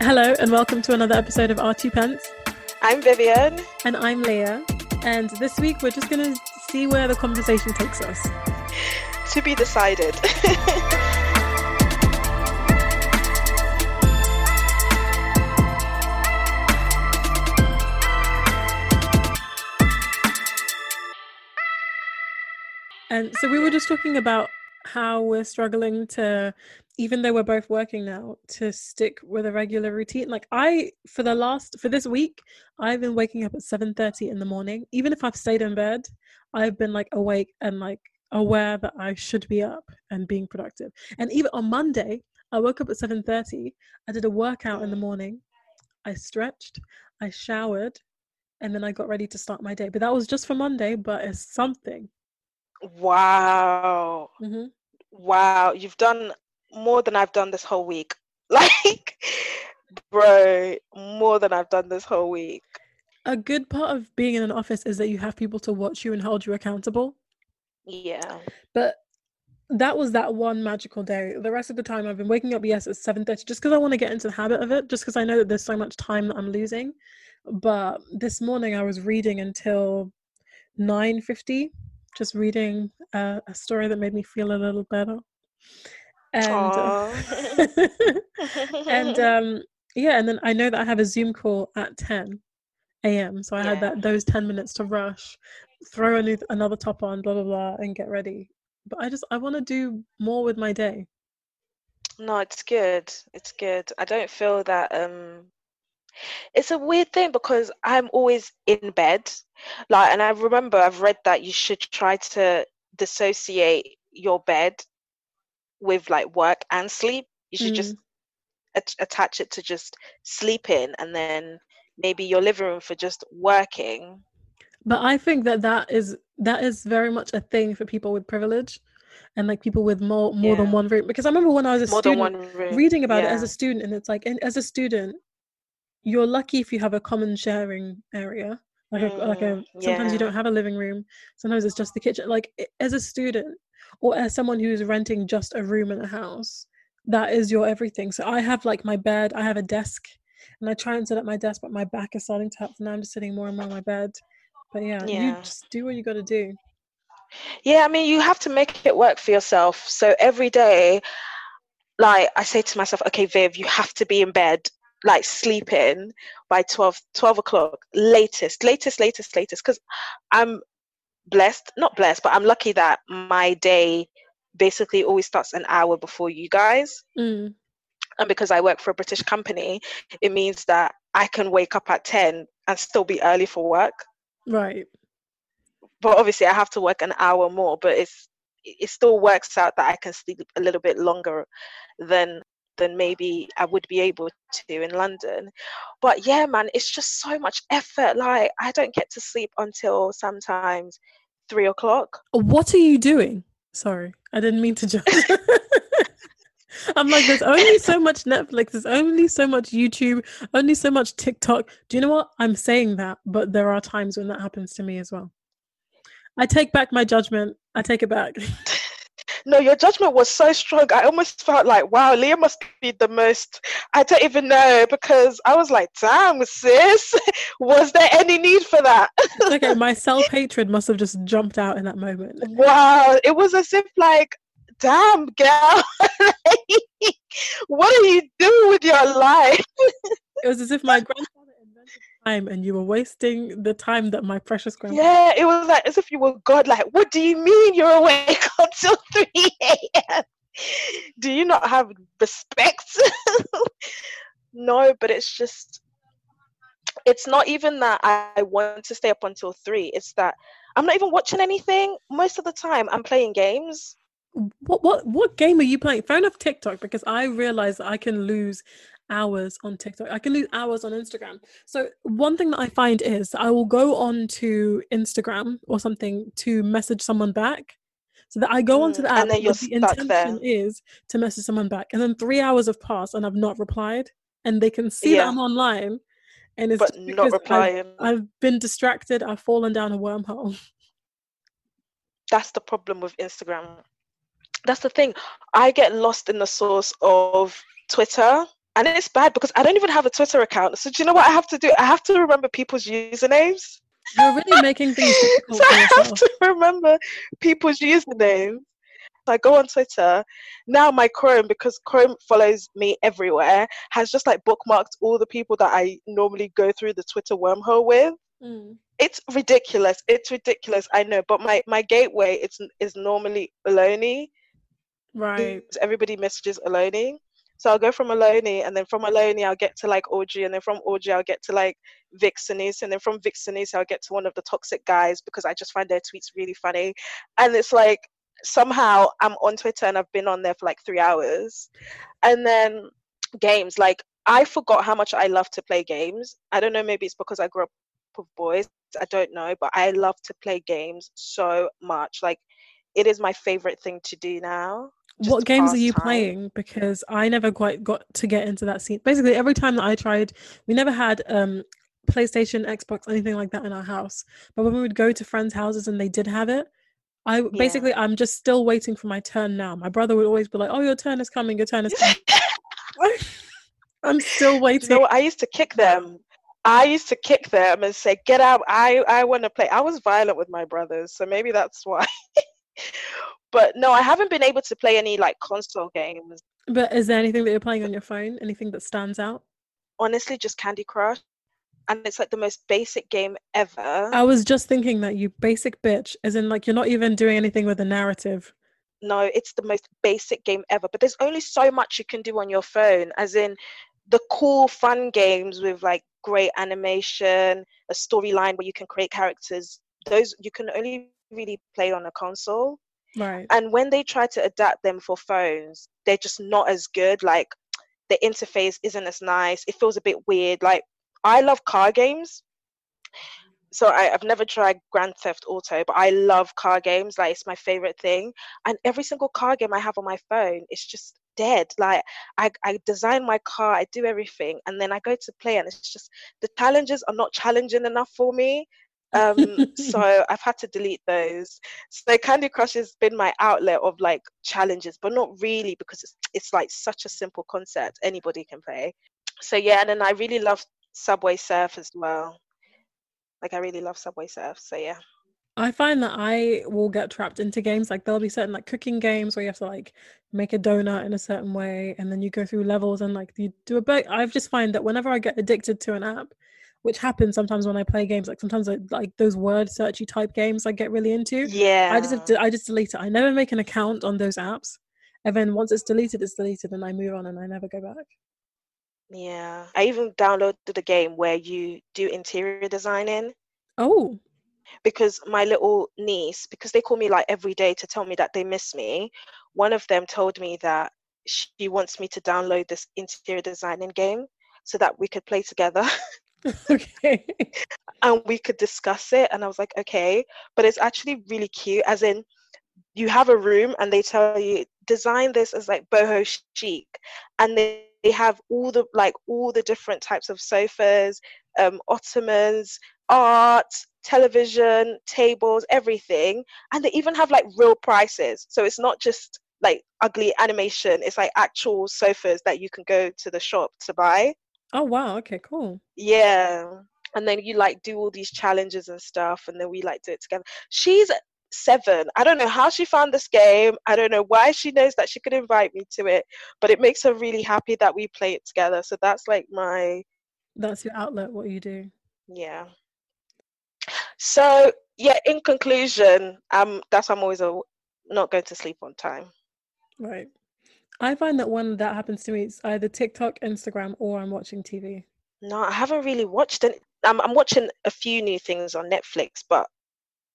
Hello, and welcome to another episode of Our Two Pence. I'm Vivian. And I'm Leah. And this week we're just going to see where the conversation takes us. To be decided. and so we were just talking about how we're struggling to even though we're both working now to stick with a regular routine. Like i for the last for this week i've been waking up at 7:30 in the morning. Even if i've stayed in bed i've been like awake and like aware that i should be up and being productive. And even on monday i woke up at 7:30 i did a workout in the morning. I stretched i showered and then i got ready to start my day. But that was just for monday but it's something. Wow. Mm-hmm. Wow you've done more than I've done this whole week. Like, bro, more than I've done this whole week. A good part of being in an office is that you have people to watch you and hold you accountable. Yeah. But that was that one magical day. The rest of the time I've been waking up yes at 7:30 just because I want to get into the habit of it, just because I know that there's so much time that I'm losing. But this morning I was reading until 9:50, just reading uh, a story that made me feel a little better. And and um yeah and then i know that i have a zoom call at 10 a.m so i yeah. had that those 10 minutes to rush throw a new, another top on blah blah blah and get ready. But i just i want to do more with my day. No it's good. It's good. I don't feel that um it's a weird thing because i'm always in bed like and i remember i've read that you should try to dissociate your bed with like work and sleep. You should mm. just at- attach it to just sleeping and then maybe your living room for just working. But I think that that is that is very much a thing for people with privilege and like people with more more yeah. than one room because i remember when i was a more student reading about yeah. it as a student and it's like and as a student you're lucky if you have a common sharing area like a, like a mm, sometimes yeah. you don't have a living room sometimes it's just the kitchen like as a student or as someone who's renting just a room in a house that is your everything. So i have like my bed i have a desk and i try and sit at my desk but my back is starting to hurt so now i'm just sitting more and more on my bed. But yeah, yeah. you just do what you got to do. Yeah i mean you have to make it work for yourself. So every day like i say to myself okay viv you have to be in bed like sleeping by 12 12 o'clock latest latest latest latest because i'm blessed, not blessed, but I'm lucky that my day basically always starts an hour before you guys. Mm. And because I work for a British company, it means that I can wake up at 10 and still be early for work. Right. But obviously I have to work an hour more, but it's it still works out that I can sleep a little bit longer than than maybe I would be able to in London. But yeah, man, it's just so much effort. Like I don't get to sleep until sometimes three o'clock. What are you doing? Sorry, I didn't mean to judge. I'm like, there's only so much Netflix, there's only so much YouTube, only so much TikTok. Do you know what? I'm saying that, but there are times when that happens to me as well. I take back my judgment. I take it back. no, your judgment was so strong. I almost felt like, wow, Leah must be the most. I don't even know because I was like, damn, sis, was there any need for that? okay, my self hatred must have just jumped out in that moment. Wow, it was as if like, damn, girl, what are you doing with your life? it was as if my grandfather time and you were wasting the time that my precious grandma yeah it was like as if you were god like what do you mean you're awake until 3 a.m do you not have respect no but it's just it's not even that I want to stay up until three. It's that I'm not even watching anything. Most of the time, I'm playing games. What what what game are you playing? Phone of TikTok because I realize I can lose hours on TikTok. I can lose hours on Instagram. So one thing that I find is I will go on to Instagram or something to message someone back. So that I go onto the mm, app and, then you're the intention there. is to message someone back. And then three hours have passed and I've not replied. And they can see yeah. that I'm online. And it's but not replying. I've, I've been distracted, I've fallen down a wormhole. That's the problem with Instagram. That's the thing. I get lost in the source of Twitter and it's bad because I don't even have a Twitter account. So do you know what I have to do? I have to remember people's usernames. You're really making things difficult. so I have to remember people's usernames. I go on Twitter. Now my Chrome, because Chrome follows me everywhere, has just like bookmarked all the people that I normally go through the Twitter wormhole with. Mm. It's ridiculous. It's ridiculous. I know, but my my gateway it's is normally Aloni. Right. Everybody messages Aloni. So I'll go from Aloni, and then from Aloni I'll get to like Audrey, and then from Audrey I'll get to like Vixenese, and then from Vixenese I'll get to one of the toxic guys because I just find their tweets really funny. And it's like somehow I'm on Twitter and I've been on there for like three hours. And then games, like I forgot how much I love to play games. I don't know, maybe it's because I grew up with boys. I don't know, but I love to play games so much. Like it is my favorite thing to do now. What games are you time. playing? Because I never quite got to get into that scene. Basically, every time that I tried, we never had um PlayStation, Xbox, anything like that in our house. But when we would go to friends' houses and they did have it, I yeah. basically I'm just still waiting for my turn now. My brother would always be like, "Oh, your turn is coming. Your turn is coming." I'm still waiting. You know, I used to kick them. I used to kick them and say, "Get out! I I want to play." I was violent with my brothers, so maybe that's why. but no, I haven't been able to play any like console games. But is there anything that you're playing on your phone? Anything that stands out? Honestly, just Candy Crush and it's like the most basic game ever. I was just thinking that you basic bitch, as in like you're not even doing anything with a narrative. No, it's the most basic game ever. But there's only so much you can do on your phone, as in the cool, fun games with like great animation, a storyline where you can create characters. Those you can only really play on a console. Right. And when they try to adapt them for phones, they're just not as good. Like the interface isn't as nice. It feels a bit weird. Like I love car games. So I, have never tried Grand Theft Auto, but I love car games. Like it's my favorite thing. And every single car game I have on my phone, it's just dead. Like I, I design my car, I do everything, and then I go to play, and it's just the challenges are not challenging enough for me. Um, so I've had to delete those. So Candy Crush has been my outlet of like challenges, but not really because it's it's like such a simple concept anybody can play. So yeah, and then I really love Subway Surf as well. Like I really love Subway Surf. So yeah. I find that I will get trapped into games. Like there'll be certain like cooking games where you have to like make a donut in a certain way, and then you go through levels and like you do a bit. I just find that whenever I get addicted to an app, which happens sometimes when I play games, like sometimes I, like those word searchy type games, I get really into. Yeah. I just I just delete it. I never make an account on those apps, and then once it's deleted, it's deleted, and I move on and I never go back. Yeah. I even downloaded a game where you do interior designing. Oh. Because my little niece, because they call me like every day to tell me that they miss me, one of them told me that she wants me to download this interior designing game so that we could play together. okay. and we could discuss it. And I was like, okay. But it's actually really cute, as in, you have a room and they tell you design this as like boho chic and they they have all the like all the different types of sofas um, ottomans art television tables everything and they even have like real prices so it's not just like ugly animation it's like actual sofas that you can go to the shop to buy oh wow okay cool yeah and then you like do all these challenges and stuff and then we like do it together she's seven. I don't know how she found this game. I don't know why she knows that she could invite me to it, but it makes her really happy that we play it together. So that's like my. That's your outlet, what you do. Yeah. So, yeah, in conclusion, um, that's why I'm always a, not going to sleep on time. Right. I find that when that happens to me, it's either TikTok, Instagram, or I'm watching TV. No, I haven't really watched it. I'm, I'm watching a few new things on Netflix, but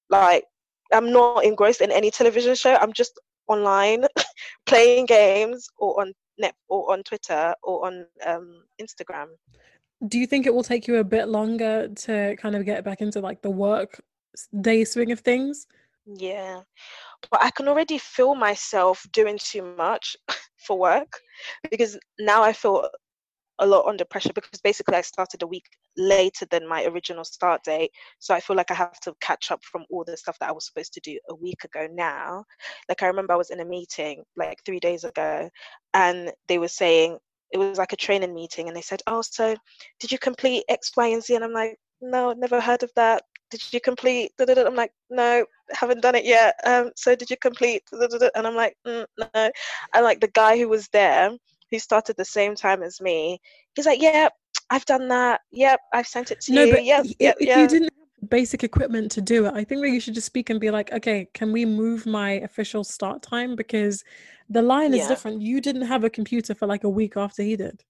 like I'm not engrossed in any television show. I'm just online playing games or on net or on Twitter or on um, Instagram. Do you think it will take you a bit longer to kind of get back into like the work day swing of things? Yeah, but I can already feel myself doing too much for work because now I feel a lot under pressure because basically I started a week later than my original start date. So I feel like I have to catch up from all the stuff that I was supposed to do a week ago now. Like I remember I was in a meeting like three days ago and they were saying, it was like a training meeting and they said oh so did you complete x y and z and i'm like no never heard of that did you complete i'm like no haven't done it yet um so did you complete and i'm like mm, no and like the guy who was there who started the same time as me he's like yeah i've done that yep i've sent it to no, you but yep, yep, if yep. you didn't have basic equipment to do it i think that you should just speak and be like okay can we move my official start time because the line is yeah. different. You didn't have a computer for like a week after he did.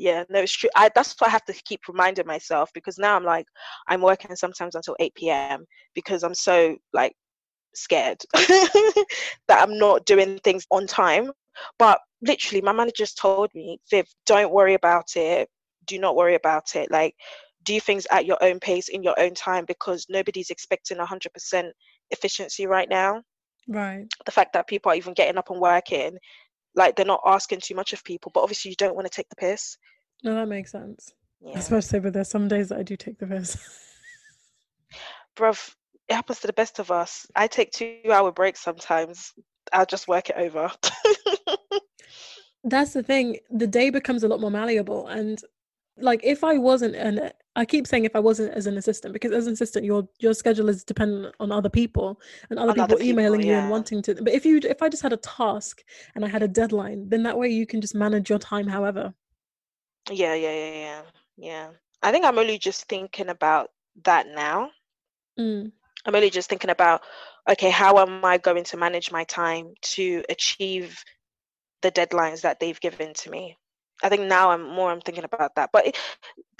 Yeah, no, it's true. I, that's why I have to keep reminding myself because now I'm like, I'm working sometimes until 8 p.m. because I'm so like scared that I'm not doing things on time. But literally, my manager just told me, Viv, don't worry about it. Do not worry about it. Like, do things at your own pace in your own time because nobody's expecting 100% efficiency right now. Right. The fact that people are even getting up and working, like they're not asking too much of people, but obviously you don't want to take the piss. No, that makes sense. Yeah. Especially, but there's some days that I do take the piss. Bruv, it happens to the best of us. I take two hour breaks sometimes. I'll just work it over. That's the thing. The day becomes a lot more malleable. And like if I wasn't an I keep saying if I wasn't as an assistant because as an assistant your your schedule is dependent on other people and other, people, people, emailing yeah. you and wanting to but if you if I just had a task and I had a deadline then that way you can just manage your time however. Yeah, yeah, yeah, yeah. Yeah. I think I'm only just thinking about that now. Mm. I'm only just thinking about okay, how am I going to manage my time to achieve the deadlines that they've given to me? I think now I'm more I'm thinking about that. But it,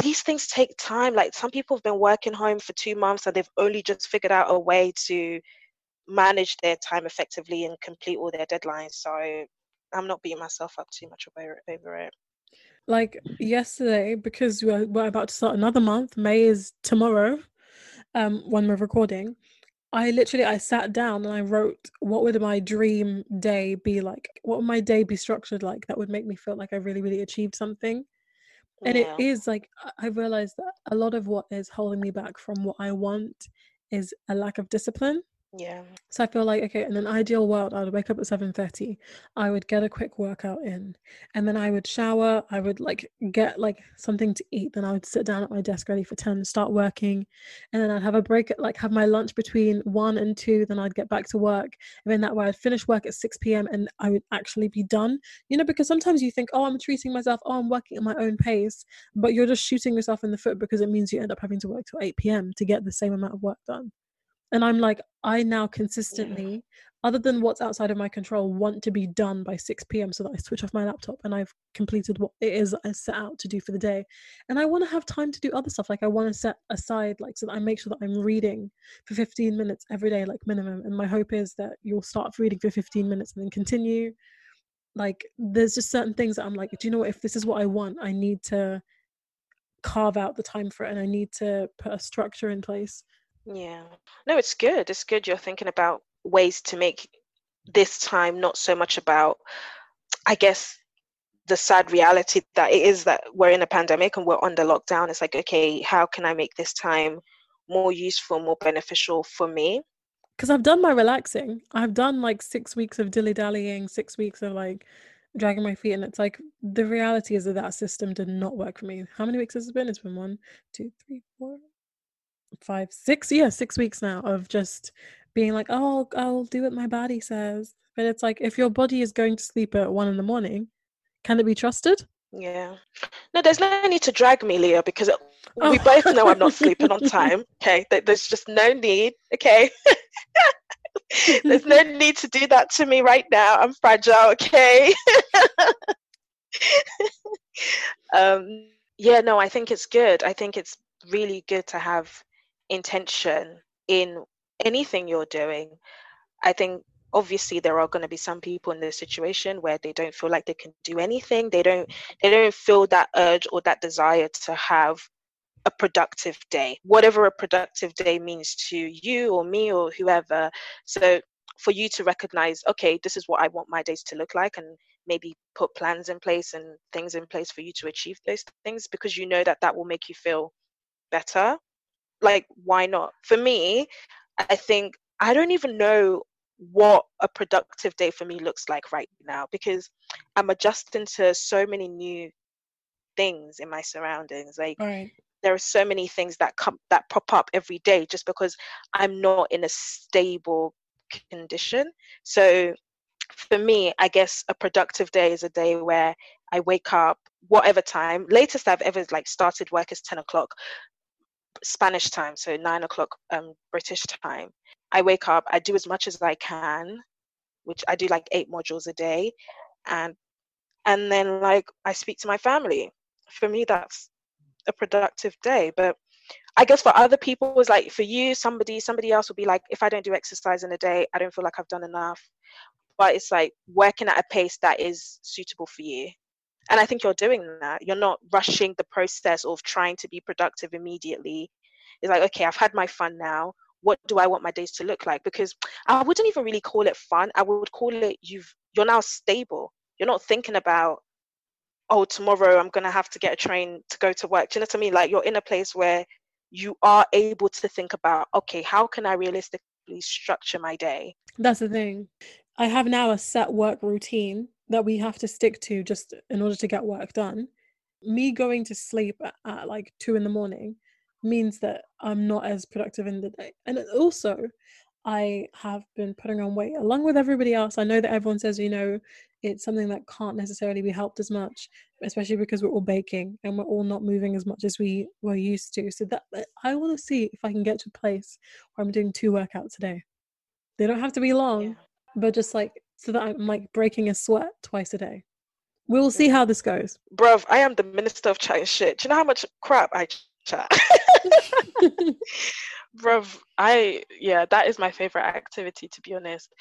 these things take time. Like some people have been working home for two months and they've only just figured out a way to manage their time effectively and complete all their deadlines. So I'm not beating myself up too much over it. Like yesterday, because we're, we're about to start another month. May is tomorrow. Um, when we're recording, I literally I sat down and I wrote what would my dream day be like? What would my day be structured like that would make me feel like I really really achieved something? And yeah. it is like I realized that a lot of what is holding me back from what I want is a lack of discipline. Yeah. So I feel like okay, in an ideal world, I would wake up at seven thirty. I would get a quick workout in, and then I would shower. I would like get like something to eat. Then I would sit down at my desk ready for ten, start working, and then I'd have a break, like have my lunch between one and two. Then I'd get back to work, and then that way I'd finish work at six p.m. and I would actually be done. You know, because sometimes you think, oh, I'm treating myself. Oh, I'm working at my own pace, but you're just shooting yourself in the foot because it means you end up having to work till eight p.m. to get the same amount of work done and i'm like i now consistently other than what's outside of my control want to be done by 6 p.m so that i switch off my laptop and i've completed what it is i set out to do for the day. And i want to have time to do other stuff like i want to set aside like so that i make sure that i'm reading for 15 minutes every day like minimum. And my hope is that you'll start reading for 15 minutes and then continue. Like there's just certain things that i'm like do you know what? If this is what i want i need to carve out the time for it and i need to put a structure in place yeah. No, it's good. It's good you're thinking about ways to make this time not so much about, I guess, the sad reality that it is that we're in a pandemic and we're under lockdown. It's like, okay, how can I make this time more useful, more beneficial for me? Because I've done my relaxing. I've done like six weeks of dilly dallying, six weeks of like dragging my feet. And it's like the reality is that that system did not work for me. How many weeks has it been? It's been one, two, three, four, five, six, yeah, six weeks now of just being like, oh, I'll do what my body says. But it's like, if your body is going to sleep at one in the morning, can it be trusted? Yeah. No, there's no need to drag me, Leah, because oh. we both know I'm not sleeping on time. Okay. There's just no need. Okay. there's no need to do that to me right now. I'm fragile. Okay. um, yeah, no, I think it's good. I think it's really good to have intention in anything you're doing. I think obviously there are going to be some people in this situation where they don't feel like they can do anything. They don't they don't feel that urge or that desire to have a productive day, whatever a productive day means to you or me or whoever. So for you to recognize, okay, this is what I want my days to look like and maybe put plans in place and things in place for you to achieve those things because you know that that will make you feel better like why not for me i think i don't even know what a productive day for me looks like right now because I'm adjusting to so many new things in my surroundings. Like right. there are so many things that come that pop up every day just because I'm not in a stable condition. So for me, I guess a productive day is a day where I wake up whatever time. Latest I've ever like started work is ten o'clock Spanish time, so nine o'clock um, British time. I wake up, I do as much as I can, which I do like eight modules a day, and and then like I speak to my family. For me, that's a productive day. But I guess for other people, it's like for you, somebody somebody else will be like, if I don't do exercise in a day, I don't feel like I've done enough. But it's like working at a pace that is suitable for you. And I think you're doing that. You're not rushing the process of trying to be productive immediately. It's like, okay, I've had my fun now what do I want my days to look like? Because I wouldn't even really call it fun. I would call it you've you're now stable. You're not thinking about oh tomorrow I'm gonna have to get a train to go to work. Do you know what I mean? Like you're in a place where you are able to think about okay, how can I realistically structure my day? That's the thing. I have now a set work routine that we have to stick to just in order to get work done. Me going to sleep at, at like two in the morning means that I'm not as productive in the day. And also, I have been putting on weight along with everybody else. I know that everyone says, you know, it's something that can't necessarily be helped as much, especially because we're all baking and we're all not moving as much as we were used to. So that I want to see if I can get to a place where I'm doing two workouts a day. They don't have to be long, yeah. but just like so that I'm like breaking a sweat twice a day. We'll see how this goes. Bruv, I am the minister of chatting shit. Do you know how much crap I chat? Bruv, I yeah, that is my favorite activity to be honest.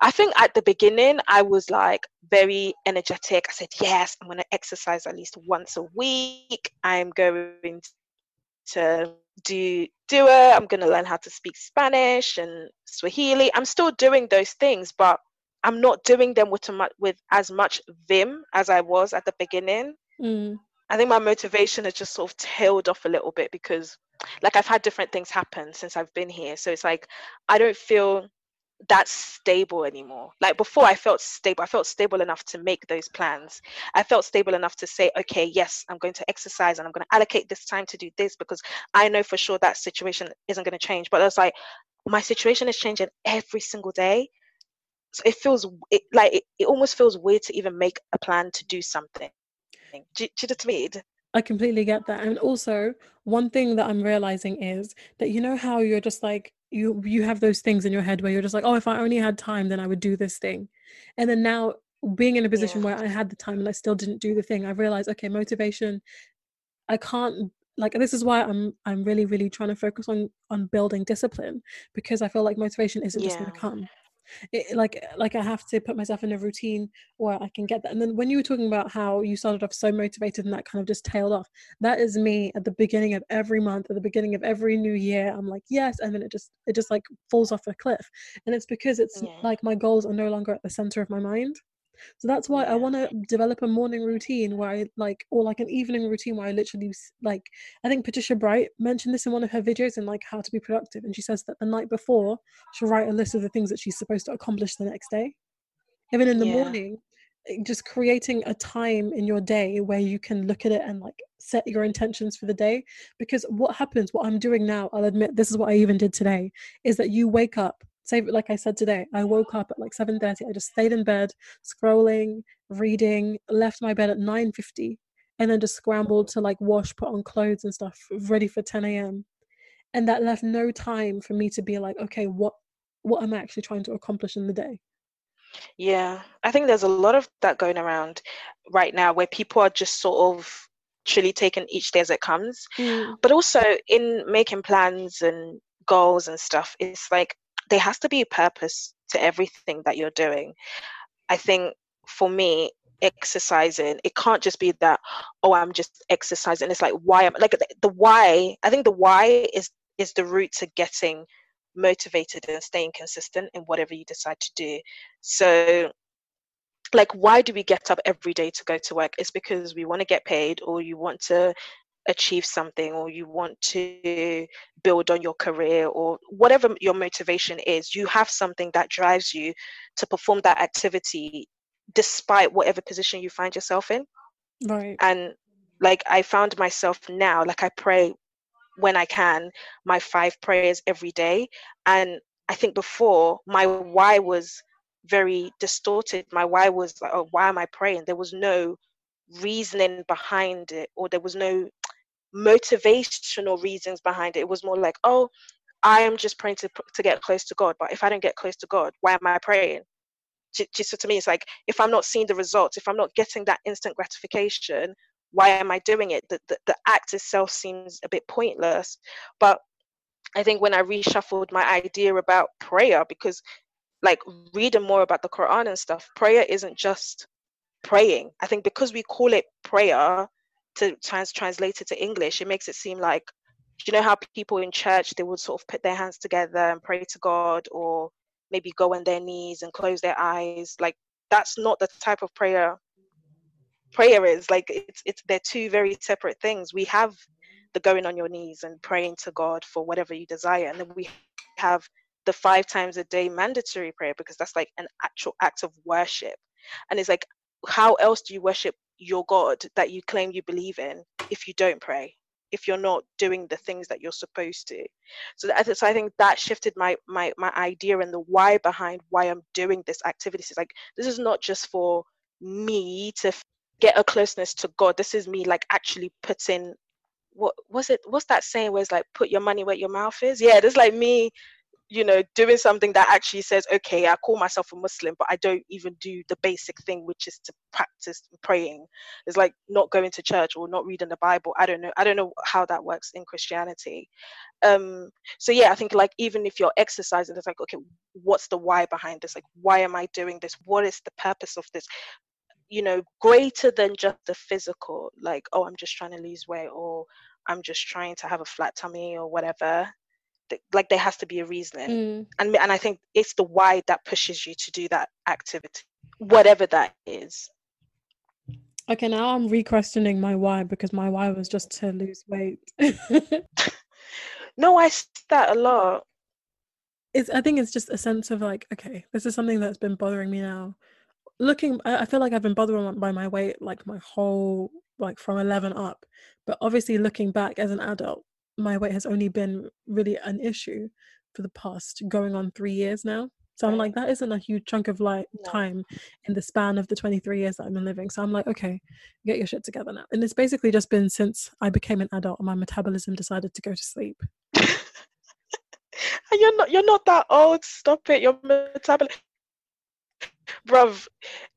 I think at the beginning I was like very energetic. I said, Yes, I'm gonna exercise at least once a week. I'm going to do do it. I'm gonna learn how to speak Spanish and Swahili. I'm still doing those things, but I'm not doing them with, with as much vim as I was at the beginning. Mm. I think my motivation has just sort of tailed off a little bit because like I've had different things happen since I've been here. So it's like I don't feel that stable anymore. Like before I felt stable. I felt stable enough to make those plans. I felt stable enough to say, okay, yes, I'm going to exercise and I'm going to allocate this time to do this because I know for sure that situation isn't going to change. But it's like my situation is changing every single day. So it feels it, like it, it almost feels weird to even make a plan to do something. Do, do you know I? Completely get that. And also, one thing that I'm realizing is that you know how you're just like you you have those things in your head where you're just like, oh, if I only had time, then I would do this thing. And then now being in a position yeah. where I had the time and I still didn't do the thing, I realized, okay, motivation, I can't like this is why I'm I'm really, really trying to focus on on building discipline because I feel like motivation isn't yeah. just gonna come it, like like I have to put myself in a routine where I can get that. And then when you were talking about how you started off so motivated and that kind of just tailed off, that is me at the beginning of every month, at the beginning of every new year. I'm like yes, and then it just it just like falls off a cliff, and it's because it's yeah. like my goals are no longer at the center of my mind. So that's why I want to develop a morning routine where I like, or like an evening routine where I literally like. I think Patricia Bright mentioned this in one of her videos in like how to be productive, and she says that the night before she'll write a list of the things that she's supposed to accomplish the next day. Even in the yeah. morning, eh, just creating a time in your day where you can look at it and like set your intentions for the day. Because what happens, what I'm doing now, I'll admit this is what I even did today, is that you wake up say like I said today, I woke up at like 7:30. I just stayed in bed, scrolling, reading, left my bed at 9:50, and then just scrambled to like wash, put on clothes and stuff, ready for 10 a.m. And that left no time for me to be like, okay, what what am I actually trying to accomplish in the day? Yeah, I think there's a lot of that going around right now where people are just sort of truly taking each day as it comes. Mm. But also in making plans and goals and stuff, it's like there has to be a purpose to everything that you're doing. I think for me, exercising, it can't just be that, oh, I'm just exercising. It's like why am like the, the why, I think the why is is the route to getting motivated and staying consistent in whatever you decide to do. So like why do we get up every day to go to work? It's because we want to get paid or you want to achieve something or you want to build on your career or whatever your motivation is you have something that drives you to perform that activity despite whatever position you find yourself in. Right. And like i found myself now like i pray when i can my five prayers every day. And i think before my why was very distorted. My why was like oh why am i praying? There was no reasoning behind it or there was no motivational reasons behind it. It was more like, oh, I am just praying to to get close to God. But if I don't get close to God, why am I praying? Just so to me, it's like if I'm not seeing the results, if I'm not getting that instant gratification, why am I doing it? The, the, the act itself seems a bit pointless. But I think when I reshuffled my idea about prayer, because like reading more about the Quran and stuff, prayer isn't just praying. I think because we call it prayer, to trans translate it to English, it makes it seem like, you know how people in church they would sort of put their hands together and pray to God, or maybe go on their knees and close their eyes. Like that's not the type of prayer prayer is. Like it's it's they're two very separate things. We have the going on your knees and praying to God for whatever you desire, and then we have the five times a day mandatory prayer because that's like an actual act of worship. And it's like, how else do you worship your God that you claim you believe in if you don't pray, if you're not doing the things that you're supposed to. So, that, so I think that shifted my my my idea and the why behind why I'm doing this activity. It's like this is not just for me to get a closeness to God. This is me like actually putting what was it what's that saying where it's like put your money where your mouth is yeah this like me you know doing something that actually says okay i call myself a muslim but i don't even do the basic thing which is to practice praying. It's like not going to church or not reading the bible. I don't know i don't know how that works in christianity. Um so yeah i think like even if you're exercising it's like okay what's the why behind this? Like why am i doing this? What is the purpose of this? You know greater than just the physical like oh i'm just trying to lose weight or i'm just trying to have a flat tummy or whatever like there has to be a reasoning mm. and and i think it's the why that pushes you to do that activity whatever that is. Okay now i'm re-questioning my why because my why was just to lose weight. No i that a lot. It's i think it's just a sense of like okay this is something that's been bothering me now. Looking i feel like i've been bothered by my weight like my whole like from 11 up. But obviously looking back as an adult my weight has only been really an issue for the past going on three years now. So I'm like, that isn't a huge chunk of like time in the span of the 23 years that I've been living. So I'm like, okay, get your shit together now. And it's basically just been since I became an adult and my metabolism decided to go to sleep. you're not you're not that old. Stop it. Your metabolism bruv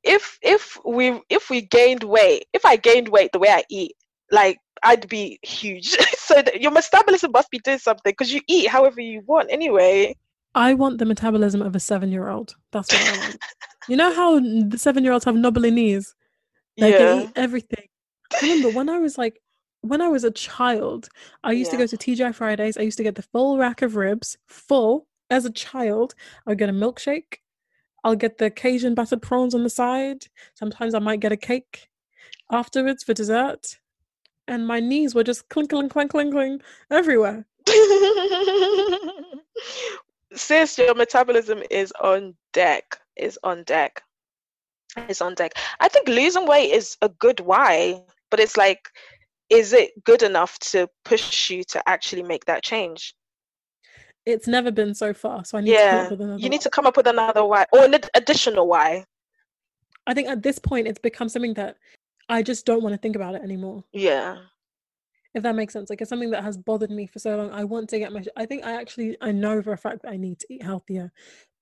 if if we if we gained weight if i gained weight the way i eat like I'd be huge. so your metabolism must be doing something because you eat however you want anyway. I want the metabolism of a seven-year-old. That's what I want. you know how the seven-year-olds have knobbly knees? They yeah. can eat everything. I remember when I was like, when I was a child, I used yeah. to go to TGI Fridays. I used to get the full rack of ribs, full as a child. I would get a milkshake. I'll get the Cajun battered prawns on the side. Sometimes I might get a cake afterwards for dessert and my knees were just clinkling, clinkling, clinkling everywhere. Sis, your metabolism is on deck. Is on deck. Is on deck. I think losing weight is a good why, but it's like, is it good enough to push you to actually make that change? It's never been so far, so I need yeah. You need to come up with another why or an additional why. I think at this point it's become something that I just don't want to think about it anymore. Yeah. If that makes sense. Like it's something that has bothered me for so long. I want to get my I think I actually I know for a fact that I need to eat healthier.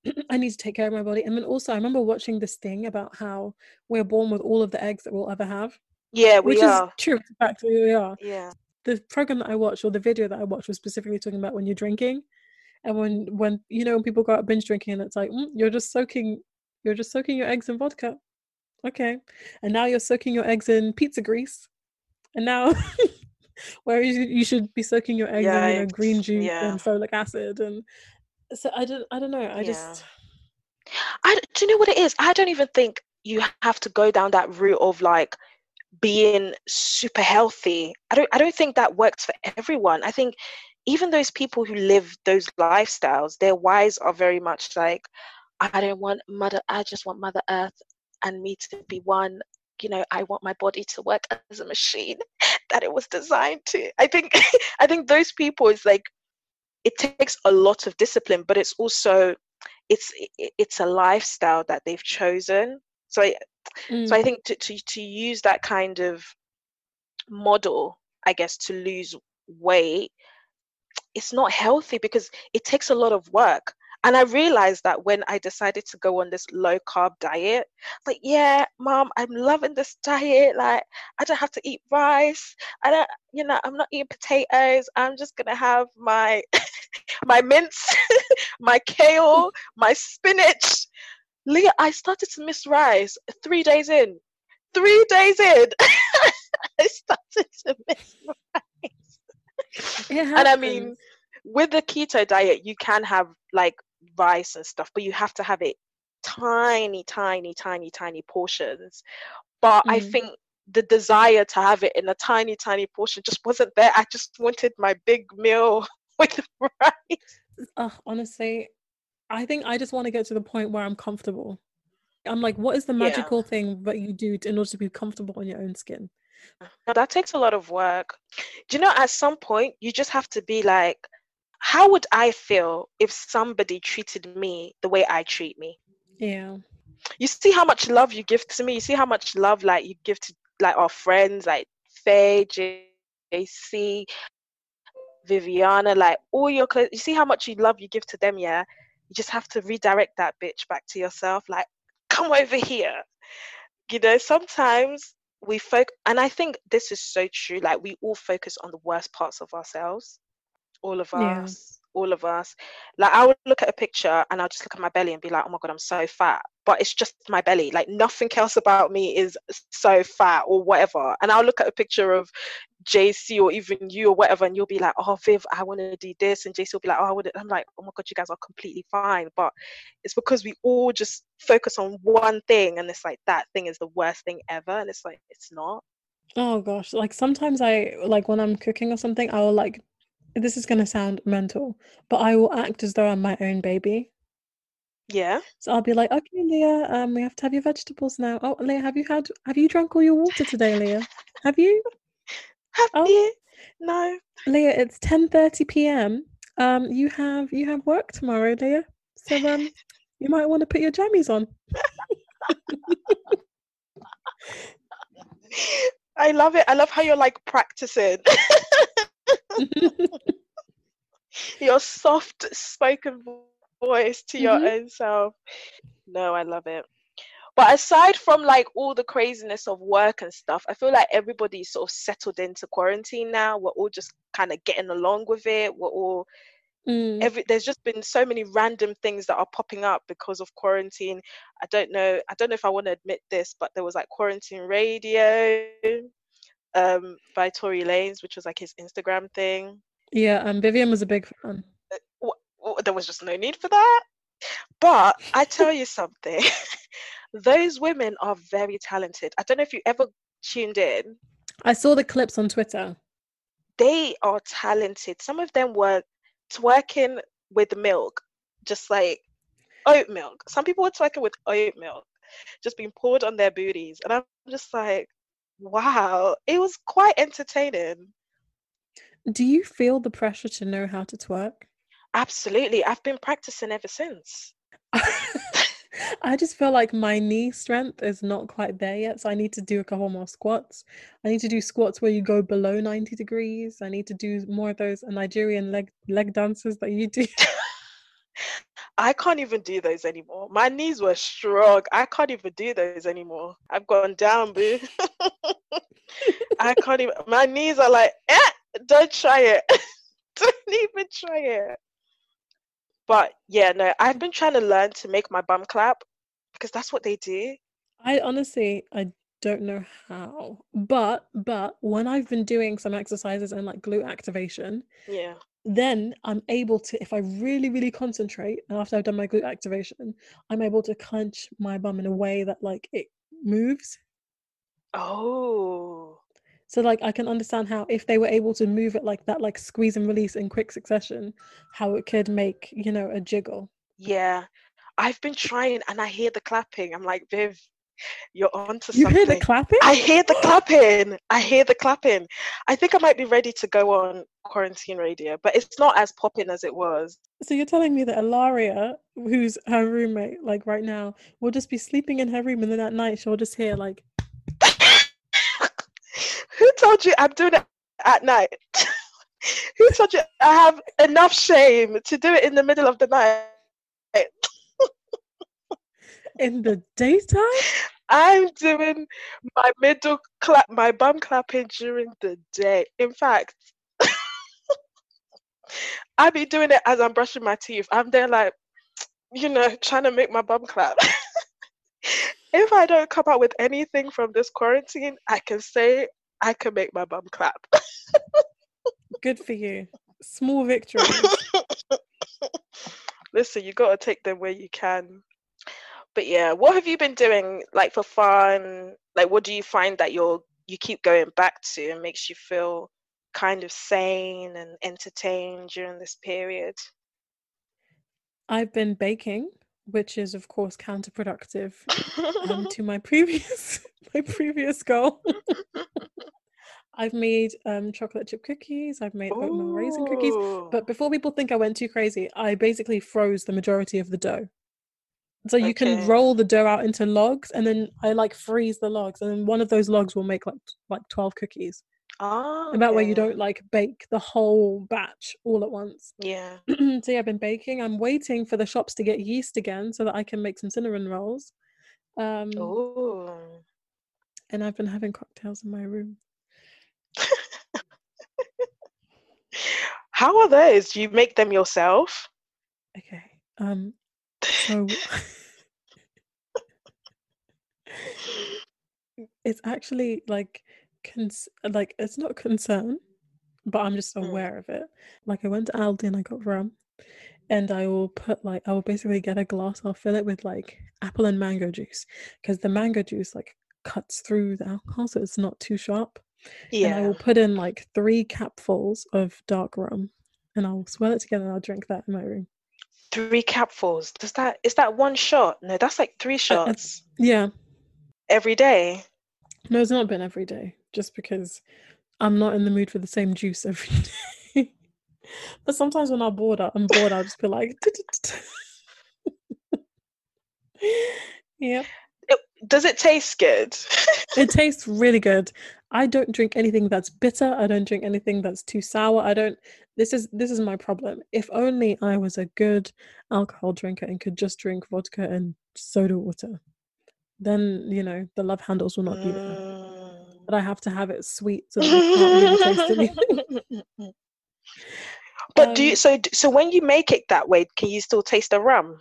I need to take care of my body. And then also I remember watching this thing about how we're born with all of the eggs that we'll ever have. Yeah, we which are. is true. In fact, we are. Yeah. The program that I watched or the video that I watched was specifically talking about when you're drinking. And when when you know when people go out binge drinking and it's like mm, you're just soaking you're just soaking your eggs in vodka okay. And now you're soaking your eggs in pizza grease. And now, where you, you should be soaking your eggs in you know, green juice yeah. and folic acid. And so I don't, I don't know. I yeah. just. I, do you know what it is? I don't even think you have to go down that route of like being super healthy. I don't I don't think that works for everyone. I think even those people who live those lifestyles, their whys are very much like, I don't want mother I just want Mother Earth and me to be one. You know, I want my body to work as a machine that it was designed to. I think I think those people is like it takes a lot of discipline, but it's also it's it's a lifestyle that they've chosen. So I mm. so I think to, to to use that kind of model, I guess, to lose weight, it's not healthy because it takes a lot of work. And I realized that when I decided to go on this low carb diet, like, yeah, mom, I'm loving this diet. Like, I don't have to eat rice. I don't, you know, I'm not eating potatoes. I'm just gonna have my my mince, my kale, my spinach. Leah, I started to miss rice three days in. Three days in, I started to miss rice. And I mean, with the keto diet, you can have like rice and stuff, but you have to have it tiny, tiny, tiny, tiny portions. But mm. I think the desire to have it in a tiny, tiny portion just wasn't there. I just wanted my big meal with rice. Uh, honestly, I think I just want to get to the point where I'm comfortable. I'm like, what is the magical yeah. thing that you do in order to be comfortable in your own skin? Now, that takes a lot of work. Do you know, at some point, you just have to be like, how would I feel if somebody treated me the way I treat me? Yeah. You see how much love you give to me. You see how much love like you give to like our friends, like Faye, JC, Viviana, like all your clothes. You see how much you love you give to them, yeah? You just have to redirect that bitch back to yourself. Like, come over here. You know, sometimes we focus, and I think this is so true. Like, we all focus on the worst parts of ourselves all of yeah. us all of us. Like i would look at a picture and i'll just look at my belly and be like oh my god i'm so fat. But it's just my belly. Like nothing else about me is so fat or whatever. And i'll look at a picture of jc or even you or whatever and you'll be like oh viv i want to do this. And jc will be like oh i would i'm like oh my god you guys are completely fine. But it's because we all just focus on one thing and it's like that thing is the worst thing ever. And it's like it's not. Oh gosh, like sometimes I like when I'm cooking or something, I will like this is going to sound mental, but I will act as though I'm my own baby. Yeah. So I'll be like, okay, Leah, um, we have to have your vegetables now. Oh, Leah, have you had, have you drunk all your water today, Leah? Have you? have oh. you? No. Leah, it's 10:30 p.m. Um, you have you have work tomorrow, Leah. So um, you might want to put your jammies on. I love it. I love how you're like practicing. your soft spoken voice to your mm-hmm. own self. No, I love it. But aside from like all the craziness of work and stuff, I feel like everybody's sort of settled into quarantine now. We're all just kind of getting along with it. We're all Mm. Every there's just been so many random things that are popping up because of quarantine. I don't know. I don't know if I want to admit this, but there was like quarantine radio um, by Tory Lanez, which was like his Instagram thing. Yeah, and um, Vivian was a big fan. Uh, there was just no need for that. But I tell you something, those women are very talented. I don't know if you ever tuned in. I saw the clips on Twitter. They are talented. Some of them were twerking with milk, just like oat milk. Some people were twerking with oat milk, just being poured on their booties. And I'm just like, wow, it was quite entertaining. Do you feel the pressure to know how to twerk? Absolutely. I've been practicing ever since. I just feel like my knee strength is not quite there yet. So I need to do a couple more squats. I need to do squats where you go below 90 degrees. I need to do more of those Nigerian leg leg dances that you do. I can't even do those anymore. My knees were strong. I can't even do those anymore. I've gone down, boo. I can't even. My knees are like, eh, don't try it. don't even try it. But yeah, no, I've been trying to learn to make my bum clap because that's what they do. I honestly, I don't know how, but but when I've been doing some exercises and like glute activation, yeah, then I'm able to, if I really, really concentrate and after I've done my glute activation, I'm able to clench my bum in a way that like it moves. Oh. So like I can understand how if they were able to move it like that, like squeeze and release in quick succession, how it could make, you know, a jiggle. Yeah. I've been trying and I hear the clapping. I'm like, Viv, you're on to you something. hear the clapping? I hear the clapping. I hear the clapping. I think I might be ready to go on quarantine radio, but it's not as popping as it was. So you're telling me that Alaria, who's her roommate, like right now, will just be sleeping in her room and then at night she'll just hear like Who told you I'm doing it at night? Who told you I have enough shame to do it in the middle of the night? In the daytime? I'm doing my middle clap, my bum clapping during the day. In fact, I be doing it as I'm brushing my teeth. I'm there like, you know, trying to make my bum clap. if I don't come out with anything from this quarantine, I can say I can make my bum clap. Good for you. Small victory. Listen, you got to take them where you can but yeah, what have you been doing like for fun? Like, what do you find that you're you keep going back to and makes you feel kind of sane and entertained during this period? I've been baking, which is of course counterproductive um, to my previous my previous goal. I've made um, chocolate chip cookies. I've made oatmeal raisin cookies. But before people think I went too crazy, I basically froze the majority of the dough. So you okay. can roll the dough out into logs, and then I like freeze the logs, and then one of those logs will make like like twelve cookies. Oh, okay. way you don't like bake the whole batch all at once. Yeah. so yeah, I've been baking. I'm waiting for the shops to get yeast again so that I can make some cinnamon rolls. Um, oh. And I've been having cocktails in my room. How are those? Do you make them yourself? Okay. Um, so it's actually like cons- like it's not concern, but I'm just mm. aware of it. Like I went to Aldi and I got rum, and I will put like I will basically get a glass. I'll fill it with like apple and mango juice because the mango juice like cuts through the alcohol, so it's not too sharp. Yeah. And I will put in like three capfuls of dark rum, and I'll swirl it together and I'll drink that in my room three capfuls. Does that is that one shot? No, that's like three shots. Uh, yeah. Every day. No, it's not been every day. Just because I'm not in the mood for the same juice every day. but sometimes when I'm bored, I'm bored. I'll just be like, yeah. does it taste good? it tastes really good. I don't drink anything that's bitter. I don't drink anything that's too sour. I don't this is this is my problem. If only I was a good alcohol drinker and could just drink vodka and soda water, then you know the love handles will not be there. But I have to have it sweet so really taste anything. But um, do you um, so so when you make it that way, can you still taste the rum?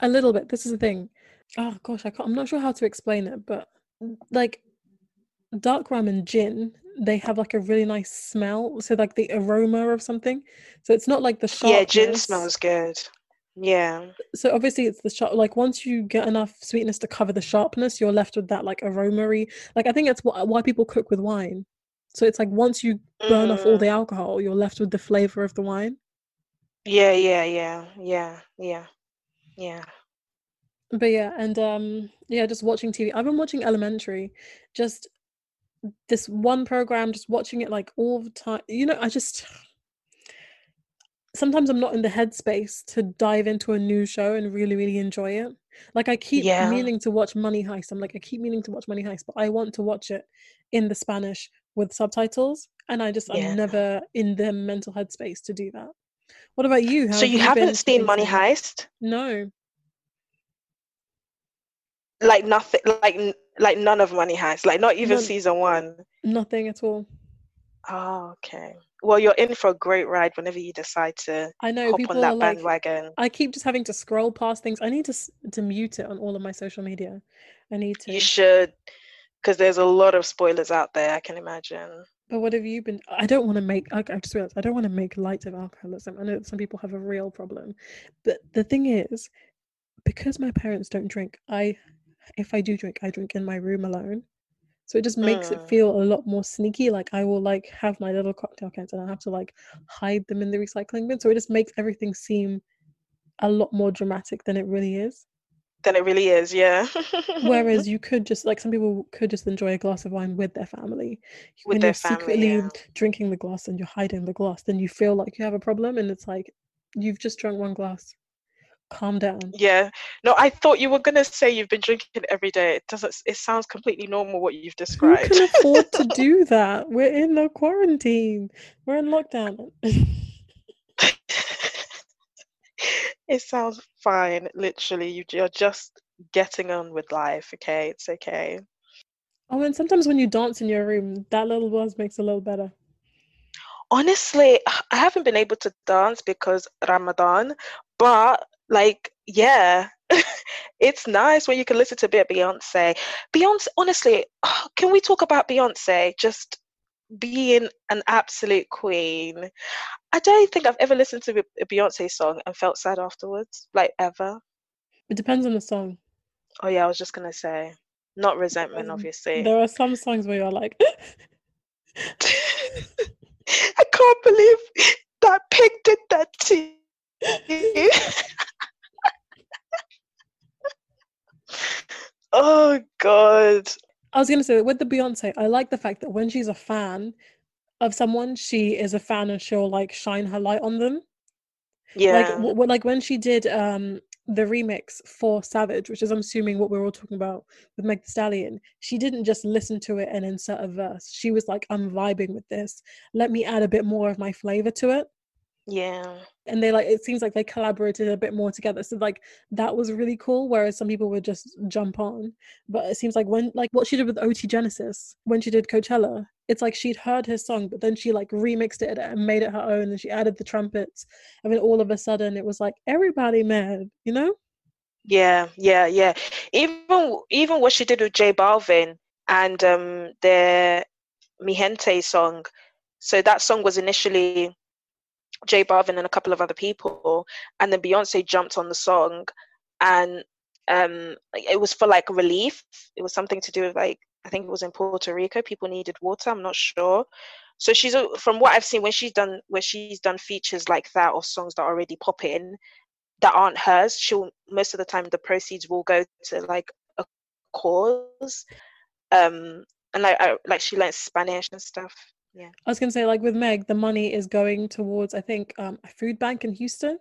A little bit. This is the thing. Oh gosh, I can't, I'm not sure how to explain it, but like dark rum and gin they have like a really nice smell so like the aroma of something. So it's not like the sharpness. yeah gin smells good. Yeah. So obviously it's the sharp like once you get enough sweetness to cover the sharpness you're left with that like aromary like i think that's why, why people cook with wine. So it's like once you burn mm. off all the mm. alcohol you're left with the flavor of the wine. Yeah yeah yeah yeah yeah yeah. But yeah and um yeah just watching tv i've been watching elementary just this one program, just watching it like all the time. You know, I just sometimes I'm not in the headspace to dive into a new show and really, really enjoy it. Like I keep yeah. meaning to watch Money Heist. I'm like, I keep meaning to watch Money Heist, but I want to watch it in the Spanish with subtitles. And I just yeah. I'm never in the mental headspace to do that. What about you? How so you, you haven't seen Money Heist? No. Like nothing like like none of Money Heist, like not even None, season one. Nothing at all. Oh, okay. Well, you're in for a great ride whenever you decide to. I know hop people on that like, bandwagon. I keep just having to scroll past things. I need to to mute it on all of my social media. I need to. You should, because there's a lot of spoilers out there. I can imagine. But what have you been? I don't want to make. I, I just realized I don't want to make light of alcoholism. I know some people have a real problem, but the thing is, because my parents don't drink, I if I do drink, I drink in my room alone. So it just makes mm. it feel a lot more sneaky. Like I will like have my little cocktail cans and I have to like hide them in the recycling bin. So it just makes everything seem a lot more dramatic than it really is. Than it really is, yeah. Whereas you could just like some people could just enjoy a glass of wine with their family. With when their you're family, secretly yeah. drinking the glass and you're hiding the glass, then you feel like you have a problem and it's like you've just drunk one glass calm down. Yeah. No i thought you were going to say you've been drinking every day. It doesn't it sounds completely normal what you've described. who can afford to do that? We're in the quarantine. We're in lockdown. It sounds fine literally. You're just getting on with life okay? It's okay. Oh and sometimes when you dance in your room that little buzz makes a little better. Honestly i haven't been able to dance because ramadan but like yeah. It's nice when you can listen to a bit of beyonce. Beyonce honestly oh, can we talk about beyonce just being an absolute queen? I don't think i've ever listened to a beyonce song and felt sad afterwards like ever. It depends on the song. Oh yeah i was just gonna say. Not resentment um, obviously. there are some songs where you're like i can't believe that pig did that to you Oh God. I was gonna say with the Beyonce, I like the fact that when she's a fan of someone, she is a fan and she'll like shine her light on them. Yeah. Like w- like when she did um the remix for Savage, which is I'm assuming what we're all talking about with Meg the Stallion, she didn't just listen to it and insert a verse. She was like, I'm vibing with this. Let me add a bit more of my flavor to it. Yeah. And they like it seems like they collaborated a bit more together. So like that was really cool. Whereas some people would just jump on. But it seems like when like what she did with OT Genasis when she did Coachella, it's like she'd heard his song, but then she like remixed it and made it her own and she added the trumpets. I mean all of a sudden it was like everybody mad, you know? Yeah, yeah, yeah. Even even what she did with J Balvin and um their Mi Gente song. So that song was initially J Balvin and a couple of other people, and then Beyonce jumped on the song, and um, it was for like relief. It was something to do with like I think it was in Puerto Rico. People needed water. I'm not sure. So she's from what I've seen when she's done where she's done features like that or songs that already pop in that aren't hers. She'll most of the time the proceeds will go to like a cause. Um, and like I, like she learns Spanish and stuff yeah. I was gonna say like with meg the money is going towards i think um, a food bank in houston.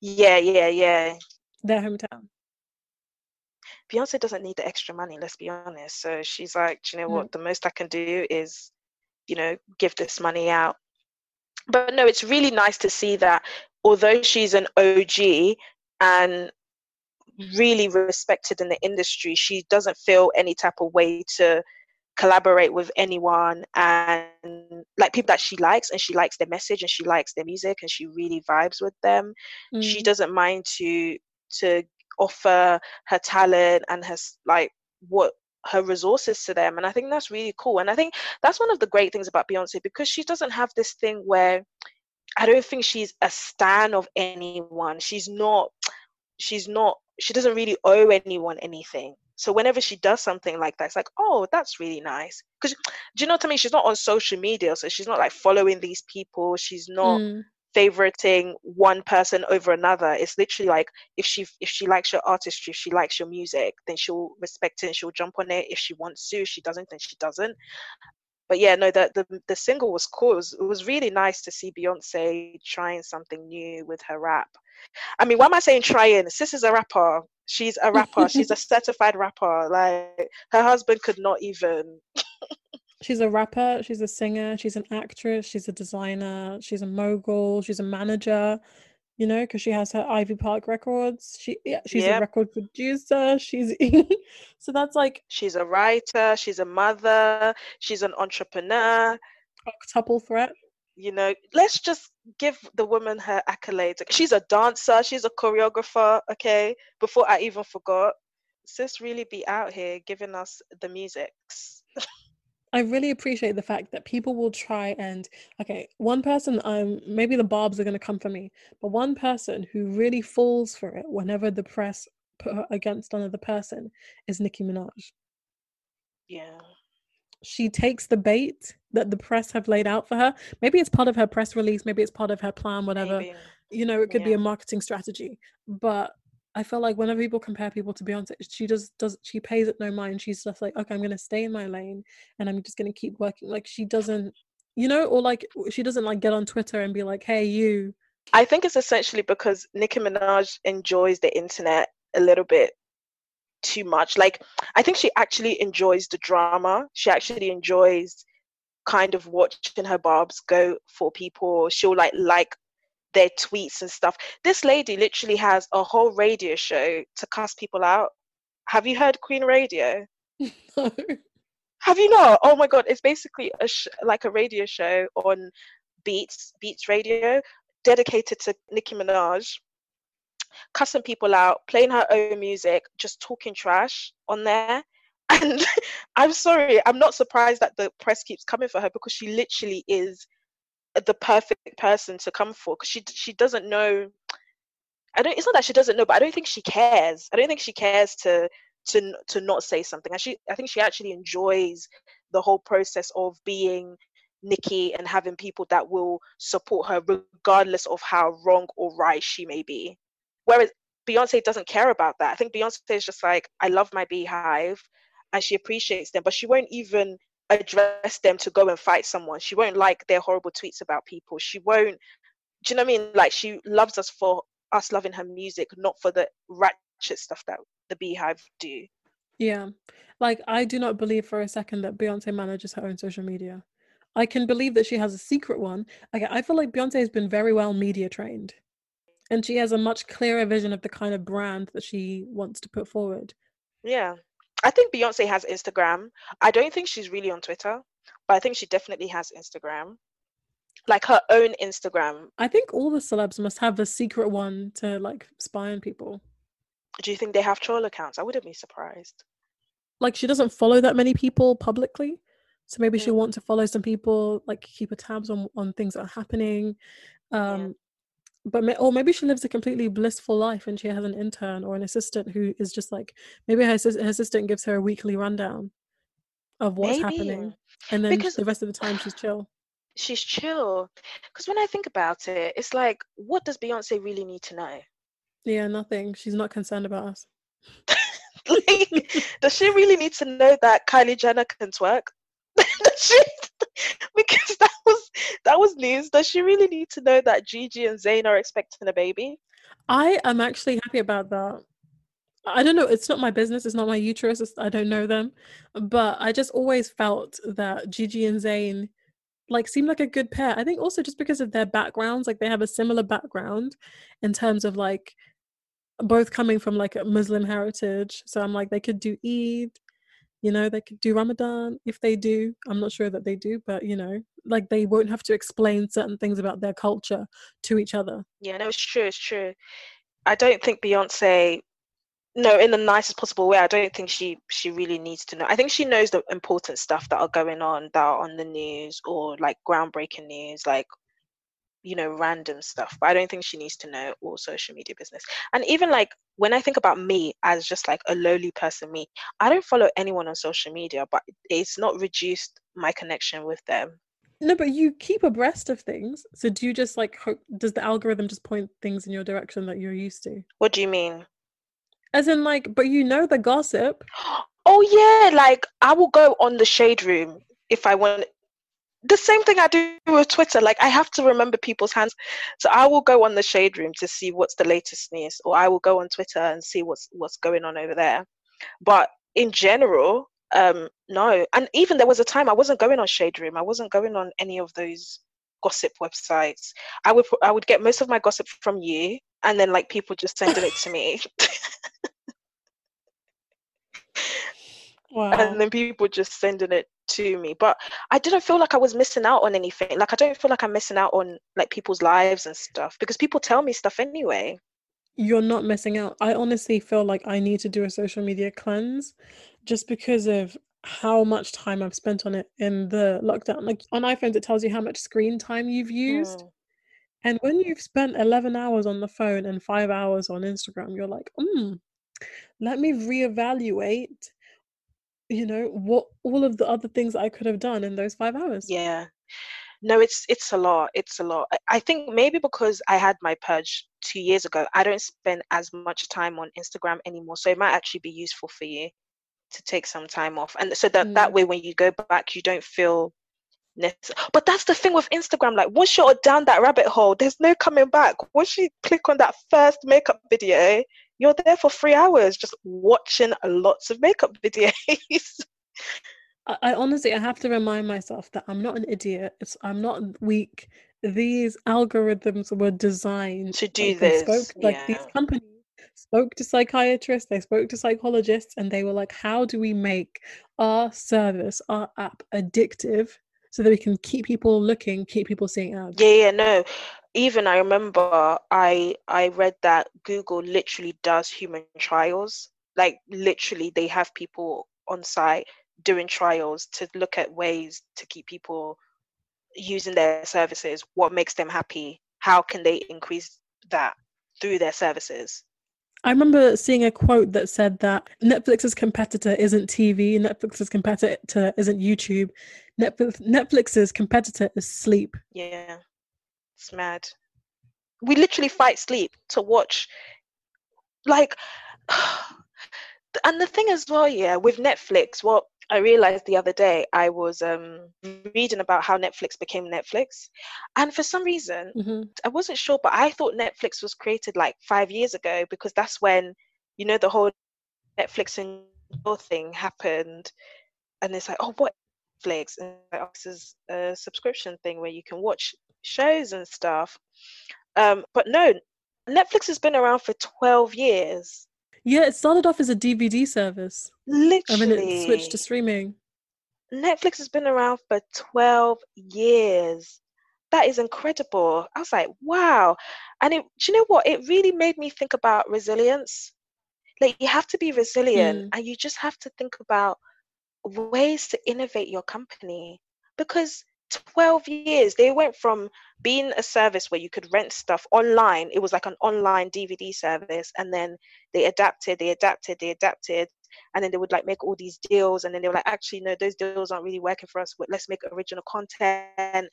Yeah yeah yeah. Their hometown. Beyonce doesn't need the extra money let's be honest. So she's like you know what? Mm. the most i can do is you know give this money out. But no it's really nice to see that although she's an og and really respected in the industry she doesn't feel any type of way to collaborate with anyone and like people that she likes and she likes their message and she likes their music and she really vibes with them. Mm. she doesn't mind to to offer her talent and has like what her resources to them and i think that's really cool. And i think that's one of the great things about beyonce because she doesn't have this thing where i don't think she's a stan of anyone. She's not she's not she doesn't really owe anyone anything so whenever she does something like that, it's like, oh, that's really nice. Because do you know what I mean? She's not on social media, so she's not like following these people. She's not mm. favoriting one person over another. It's literally like if she if she likes your artistry, if she likes your music, then she'll respect it and she'll jump on it. If she wants to, if she doesn't, then she doesn't. But yeah, no, the the, the single was cool. It was, it was really nice to see Beyonce trying something new with her rap. I mean, why am I saying trying? Sis is a rapper. She's a rapper. She's a certified rapper. Like her husband could not even. she's a rapper. She's a singer. She's an actress. She's a designer. She's a mogul. She's a manager. You know, because she has her Ivy Park records. She yeah, she's yep. a record producer. She's so that's like she's a writer. She's a mother. She's an entrepreneur. Octuple threat you know let's just give the woman her accolades she's a dancer she's a choreographer okay before i even forgot sis really be out here giving us the musics I really appreciate the fact that people will try and okay, one person I'm maybe the barbs are gonna come for me, but one person who really falls for it whenever the press put her against another person is Nicki Minaj. Yeah. She takes the bait that the press have laid out for her. Maybe it's part of her press release, maybe it's part of her plan, whatever. Maybe. You know, it could yeah. be a marketing strategy. But I feel like whenever people compare people to Beyonce, she does does she pays it no mind. She's just like, okay, I'm gonna stay in my lane and I'm just gonna keep working. Like she doesn't, you know, or like she doesn't like get on Twitter and be like, hey, you. I think it's essentially because Nicki Minaj enjoys the internet a little bit too much. Like I think she actually enjoys the drama. She actually enjoys kind of watching her barbs go for people. She'll like like their tweets and stuff. This lady literally has a whole radio show to cuss people out. Have you heard Queen Radio? No. Have you not? Oh my god, it's basically a sh- like a radio show on Beats Beats Radio dedicated to Nicki Minaj, cussing people out, playing her own music, just talking trash on there. And I'm sorry, I'm not surprised that the press keeps coming for her because she literally is the perfect person to come for because she she doesn't know I don't it's not that she doesn't know but I don't think she cares. I don't think she cares to to to not say something. And she I think she actually enjoys the whole process of being Nicki and having people that will support her regardless of how wrong or right she may be whereas Beyonce doesn't care about that I think Beyonce is just like I love my BeyHive and she appreciates them but she won't even address them to go and fight someone. She won't like their horrible tweets about people. She won't. Do you know what I mean? Like she loves us for us loving her music, not for the ratchet stuff that the BeyHive do. Yeah, like I do not believe for a second that Beyonce manages her own social media. I can believe that she has a secret one. Like I feel like Beyonce has been very well media trained, and she has a much clearer vision of the kind of brand that she wants to put forward. Yeah, I think Beyonce has Instagram. I don't think she's really on Twitter, but I think she definitely has Instagram. Like her own Instagram. I think all the celebs must have a secret one to like spy on people. Do you think they have troll accounts? I wouldn't be surprised. Like she doesn't follow that many people publicly. So maybe she'll want to follow some people, like keep a tabs on on things that are happening. Um, but may, or maybe she lives a completely blissful life and she has an intern or an assistant who is just like maybe her, her assistant gives her a weekly rundown of what's maybe. happening and then because the rest of the time she's chill. She's chill. Because when i think about it it's like what does beyonce really need to know? Yeah nothing. She's not concerned about us. Like, does she really need to know that kylie jenner can twerk because that was that was news. Does she really need to know that Gigi and Zayn are expecting a baby? I am actually happy about that. I don't know. It's not my business. It's not my uterus. I don't know them, but I just always felt that Gigi and Zayn like seemed like a good pair. I think also just because of their backgrounds, like they have a similar background in terms of like both coming from like a Muslim heritage. So I'm like they could do Eid, you know they could do ramadan if they do i'm not sure that they do but you know like they won't have to explain certain things about their culture to each other. Yeah no it's true it's true. I don't think beyonce no in the nicest possible way i don't think she she really needs to know. I think she knows the important stuff that are going on that are on the news or like groundbreaking news like you know random stuff but i don't think she needs to know all social media business. And even like when i think about me as just like a lowly person me i don't follow anyone on social media but it's not reduced my connection with them. No but you keep abreast of things. So do you just like hope does the algorithm just point things in your direction that you're used to? What do you mean? As in like but you know the gossip. Oh yeah like i will go on the shade room if i want the same thing I do with Twitter. Like I have to remember people's hands. So I will go on the shade room to see what's the latest news, or I will go on Twitter and see what's what's going on over there. But in general, um, no. And even there was a time I wasn't going on shade room. I wasn't going on any of those gossip websites. I would I would get most of my gossip from you, and then like people just sending it to me. Wow. And then people just sending it to me. But I didn't feel like I was missing out on anything. Like I don't feel like I'm missing out on like people's lives and stuff because people tell me stuff anyway. You're not missing out. I honestly feel like I need to do a social media cleanse just because of how much time I've spent on it in the lockdown. Like on iPhones, it tells you how much screen time you've used. Mm. And when you've spent 11 hours on the phone and five hours on Instagram, you're like, hmm, let me reevaluate you know what all of the other things i could have done in those five hours yeah no it's it's a lot it's a lot i think maybe because i had my purge two years ago i don't spend as much time on instagram anymore so it might actually be useful for you to take some time off and so that mm. that way when you go back you don't feel but that's the thing with Instagram. Like once you're down that rabbit hole, there's no coming back. Once you click on that first makeup video, you're there for three hours just watching lots of makeup videos. I, I honestly, I have to remind myself that I'm not an idiot. It's, I'm not weak. These algorithms were designed to do like, this. Spoke, like yeah. these companies spoke to psychiatrists, they spoke to psychologists, and they were like, "How do we make our service, our app, addictive so that we can keep people looking, keep people seeing ads. Yeah, yeah, no. Even I remember I I read that Google literally does human trials. Like literally they have people on site doing trials to look at ways to keep people using their services, what makes them happy, how can they increase that through their services. I remember seeing a quote that said that Netflix's competitor isn't TV, Netflix's competitor isn't YouTube, Netflix, Netflix's competitor is sleep. Yeah, it's mad. We literally fight sleep to watch, like, and the thing as well, yeah, with Netflix, what I realized the other day, I was um, reading about how Netflix became Netflix. And for some reason, mm-hmm. I wasn't sure, but I thought Netflix was created like five years ago because that's when, you know, the whole Netflix and thing happened. And it's like, oh, what Netflix? And this a subscription thing where you can watch shows and stuff. Um, but no, Netflix has been around for 12 years. Yeah, it started off as a DVD service. Literally. And then it switched to streaming. Netflix has been around for 12 years. That is incredible. I was like, wow. And it, do you know what? It really made me think about resilience. Like, you have to be resilient mm. and you just have to think about ways to innovate your company because 12 years they went from being a service where you could rent stuff online it was like an online dvd service and then they adapted they adapted they adapted and then they would like make all these deals and then they were like actually no those deals aren't really working for us let's make original content.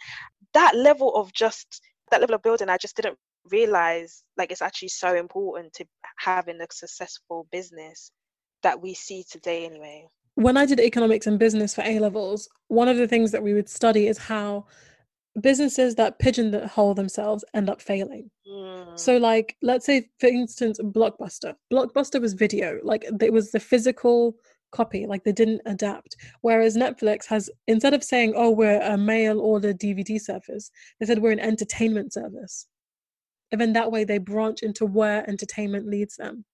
That level of just that level of building i just didn't realize like it's actually so important to having a successful business that we see today anyway when I did economics and business for A levels, one of the things that we would study is how businesses that pigeonhole themselves end up failing. Mm. So, like, let's say, for instance, Blockbuster. Blockbuster was video, like, it was the physical copy, like, they didn't adapt. Whereas Netflix has, instead of saying, oh, we're a mail order DVD service, they said we're an entertainment service. And then that way they branch into where entertainment leads them.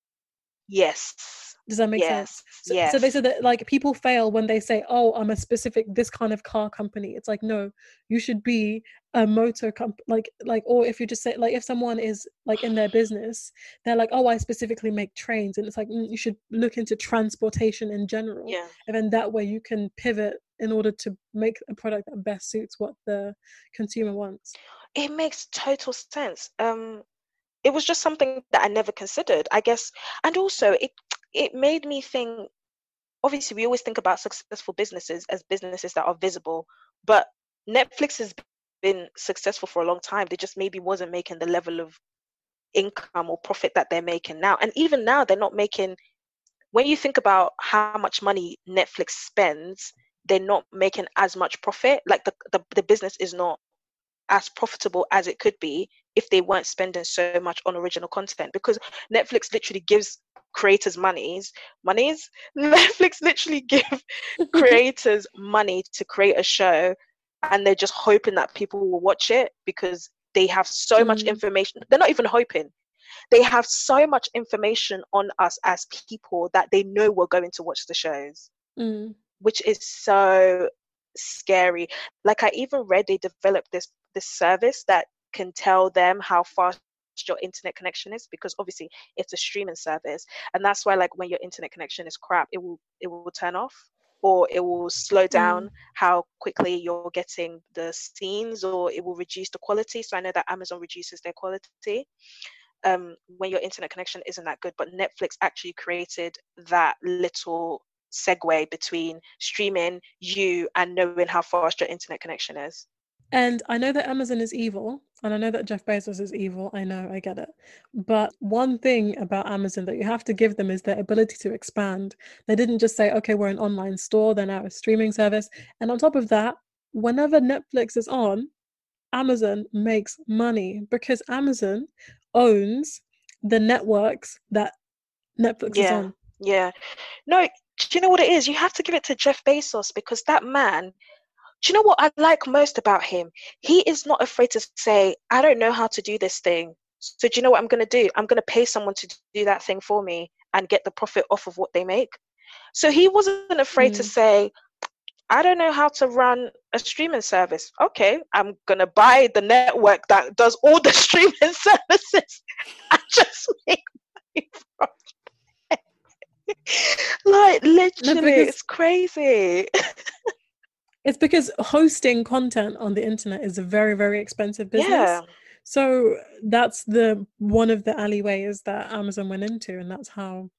Yes does that make yes. sense? So, yes. so they said that like people fail when they say, "Oh, I'm a specific this kind of car company." It's like no, you should be a motor comp like like or if you just say like if someone is like in their business, they're like, "Oh, I specifically make trains," and it's like mm, you should look into transportation in general. Yeah. And then that way you can pivot in order to make a product that best suits what the consumer wants. It makes total sense. Um it was just something that I never considered, I guess. And also, it it made me think obviously we always think about successful businesses as businesses that are visible but netflix has been successful for a long time. They just maybe wasn't making the level of income or profit that they're making now. And even now they're not making when you think about how much money netflix spends they're not making as much profit. Like the, the, the business is not as profitable as it could be if they weren't spending so much on original content because netflix literally gives creators monies monies netflix literally give creators money to create a show and they're just hoping that people will watch it because they have so mm. much information they're not even hoping they have so much information on us as people that they know we're going to watch the shows mm. which is so scary like i even read they developed this this service that can tell them how fast your internet connection is because obviously it's a streaming service and that's why like when your internet connection is crap it will it will turn off or it will slow down mm. how quickly you're getting the scenes or it will reduce the quality so i know that amazon reduces their quality um, when your internet connection isn't that good but netflix actually created that little segue between streaming you and knowing how fast your internet connection is. And I know that Amazon is evil, and I know that Jeff Bezos is evil. I know, I get it. But one thing about Amazon that you have to give them is their ability to expand. They didn't just say, okay, we're an online store, they're now a streaming service. And on top of that, whenever Netflix is on, Amazon makes money because Amazon owns the networks that Netflix yeah, is on. Yeah. No, do you know what it is? You have to give it to Jeff Bezos because that man you know what I like most about him? He is not afraid to say, I don't know how to do this thing. So, do you know what I'm going to do? I'm going to pay someone to do that thing for me and get the profit off of what they make. So, he wasn't afraid mm. to say, I don't know how to run a streaming service. Okay, I'm going to buy the network that does all the streaming services and just make money from it. like, literally, no, it's crazy. It's because hosting content on the internet is a very, very expensive business. Yeah. So that's the one of the alleyways that Amazon went into, and that's how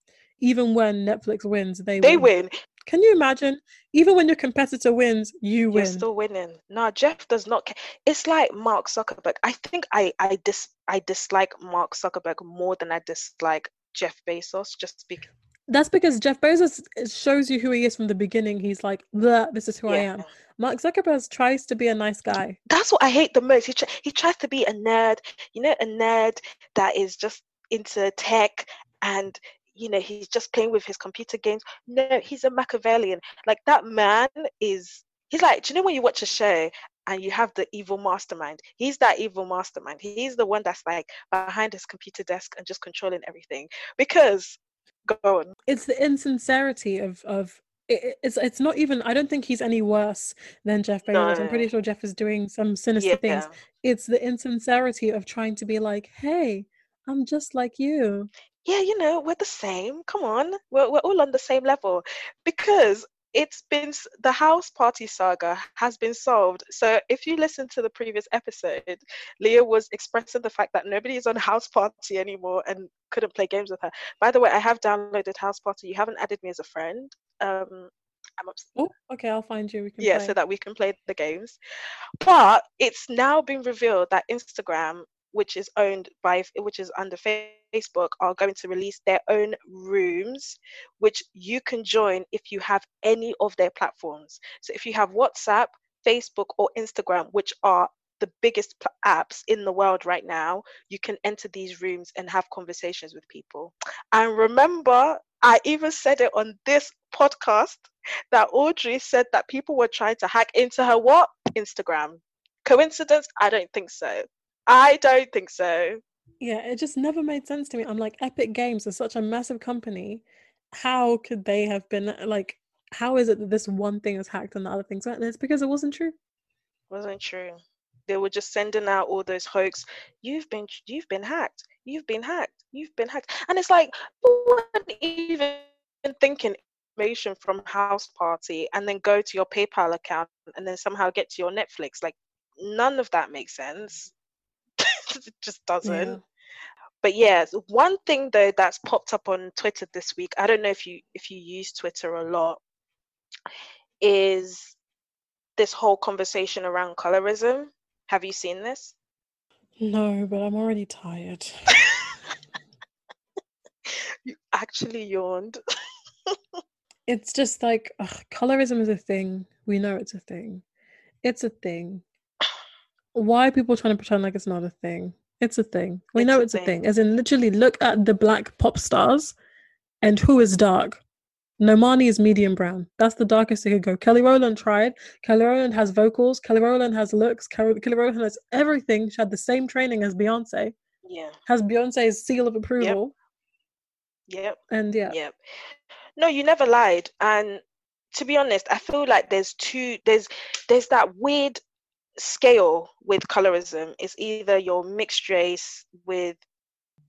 even when Netflix wins, they they win. win. Can you imagine? Even when your competitor wins, you You're win. still winning. No, Jeff does not. Care. It's like Mark Zuckerberg. I think I I dis I dislike Mark Zuckerberg more than I dislike Jeff Bezos, just because that's because Jeff Bezos shows you who he is from the beginning. He's like, this is who yeah. I am. Mark Zuckerberg tries to be a nice guy. That's what I hate the most. He, tr- he tries to be a nerd, you know, a nerd that is just into tech and, you know, he's just playing with his computer games. No, he's a Machiavellian. Like that man is, he's like, do you know when you watch a show and you have the evil mastermind. He's that evil mastermind. He's the one that's like behind his computer desk and just controlling everything. Because go on. It's the insincerity of of it's it's not even. I don't think he's any worse than Jeff Bezos. No. I'm pretty sure Jeff is doing some sinister yeah. things. It's the insincerity of trying to be like, hey, I'm just like you. Yeah, you know, we're the same. Come on, we're we're all on the same level because it's been the house party saga has been solved. So if you listen to the previous episode, Leah was expressing the fact that nobody is on house party anymore and couldn't play games with her. By the way, I have downloaded house party. You haven't added me as a friend. Um, I'm upset. Oh, okay, I'll find you. We can yeah, play. so that we can play the games. But it's now been revealed that Instagram which is owned by which is under Facebook are going to release their own rooms which you can join if you have any of their platforms. So if you have WhatsApp, Facebook or Instagram which are the biggest apps in the world right now, you can enter these rooms and have conversations with people. And remember, I even said it on this podcast that Audrey said that people were trying to hack into her what? Instagram. Coincidence? I don't think so. I don't think so. Yeah, it just never made sense to me. I'm like, Epic Games is such a massive company. How could they have been uh, like? How is it that this one thing is hacked and the other things weren't? It's because it wasn't true. Wasn't true. They were just sending out all those hoax. You've been, you've been hacked. You've been hacked. You've been hacked. And it's like, weren't even thinking information from House Party and then go to your PayPal account and then somehow get to your Netflix. Like, none of that makes sense. it just doesn't. Yeah. But yeah, one thing though that's popped up on Twitter this week. I don't know if you if you use Twitter a lot. Is this whole conversation around colorism? Have you seen this? No, but I'm already tired. you actually yawned. it's just like ugh, colorism is a thing. We know it's a thing. It's a thing. Why are people trying to pretend like it's not a thing? It's a thing. We it's know it's thing. a thing. As in, literally, look at the black pop stars and who is dark. Normani is medium brown. That's the darkest it could go. Kelly Rowland tried. Kelly Rowland has vocals. Kelly Rowland has looks. Kelly, Kelly Rowland has everything. She had the same training as Beyonce. Yeah. Has Beyonce's seal of approval. Yep. yep. And yeah. Yep. No, you never lied. And to be honest, I feel like there's two. There's there's that weird scale with colorism is either you're mixed race with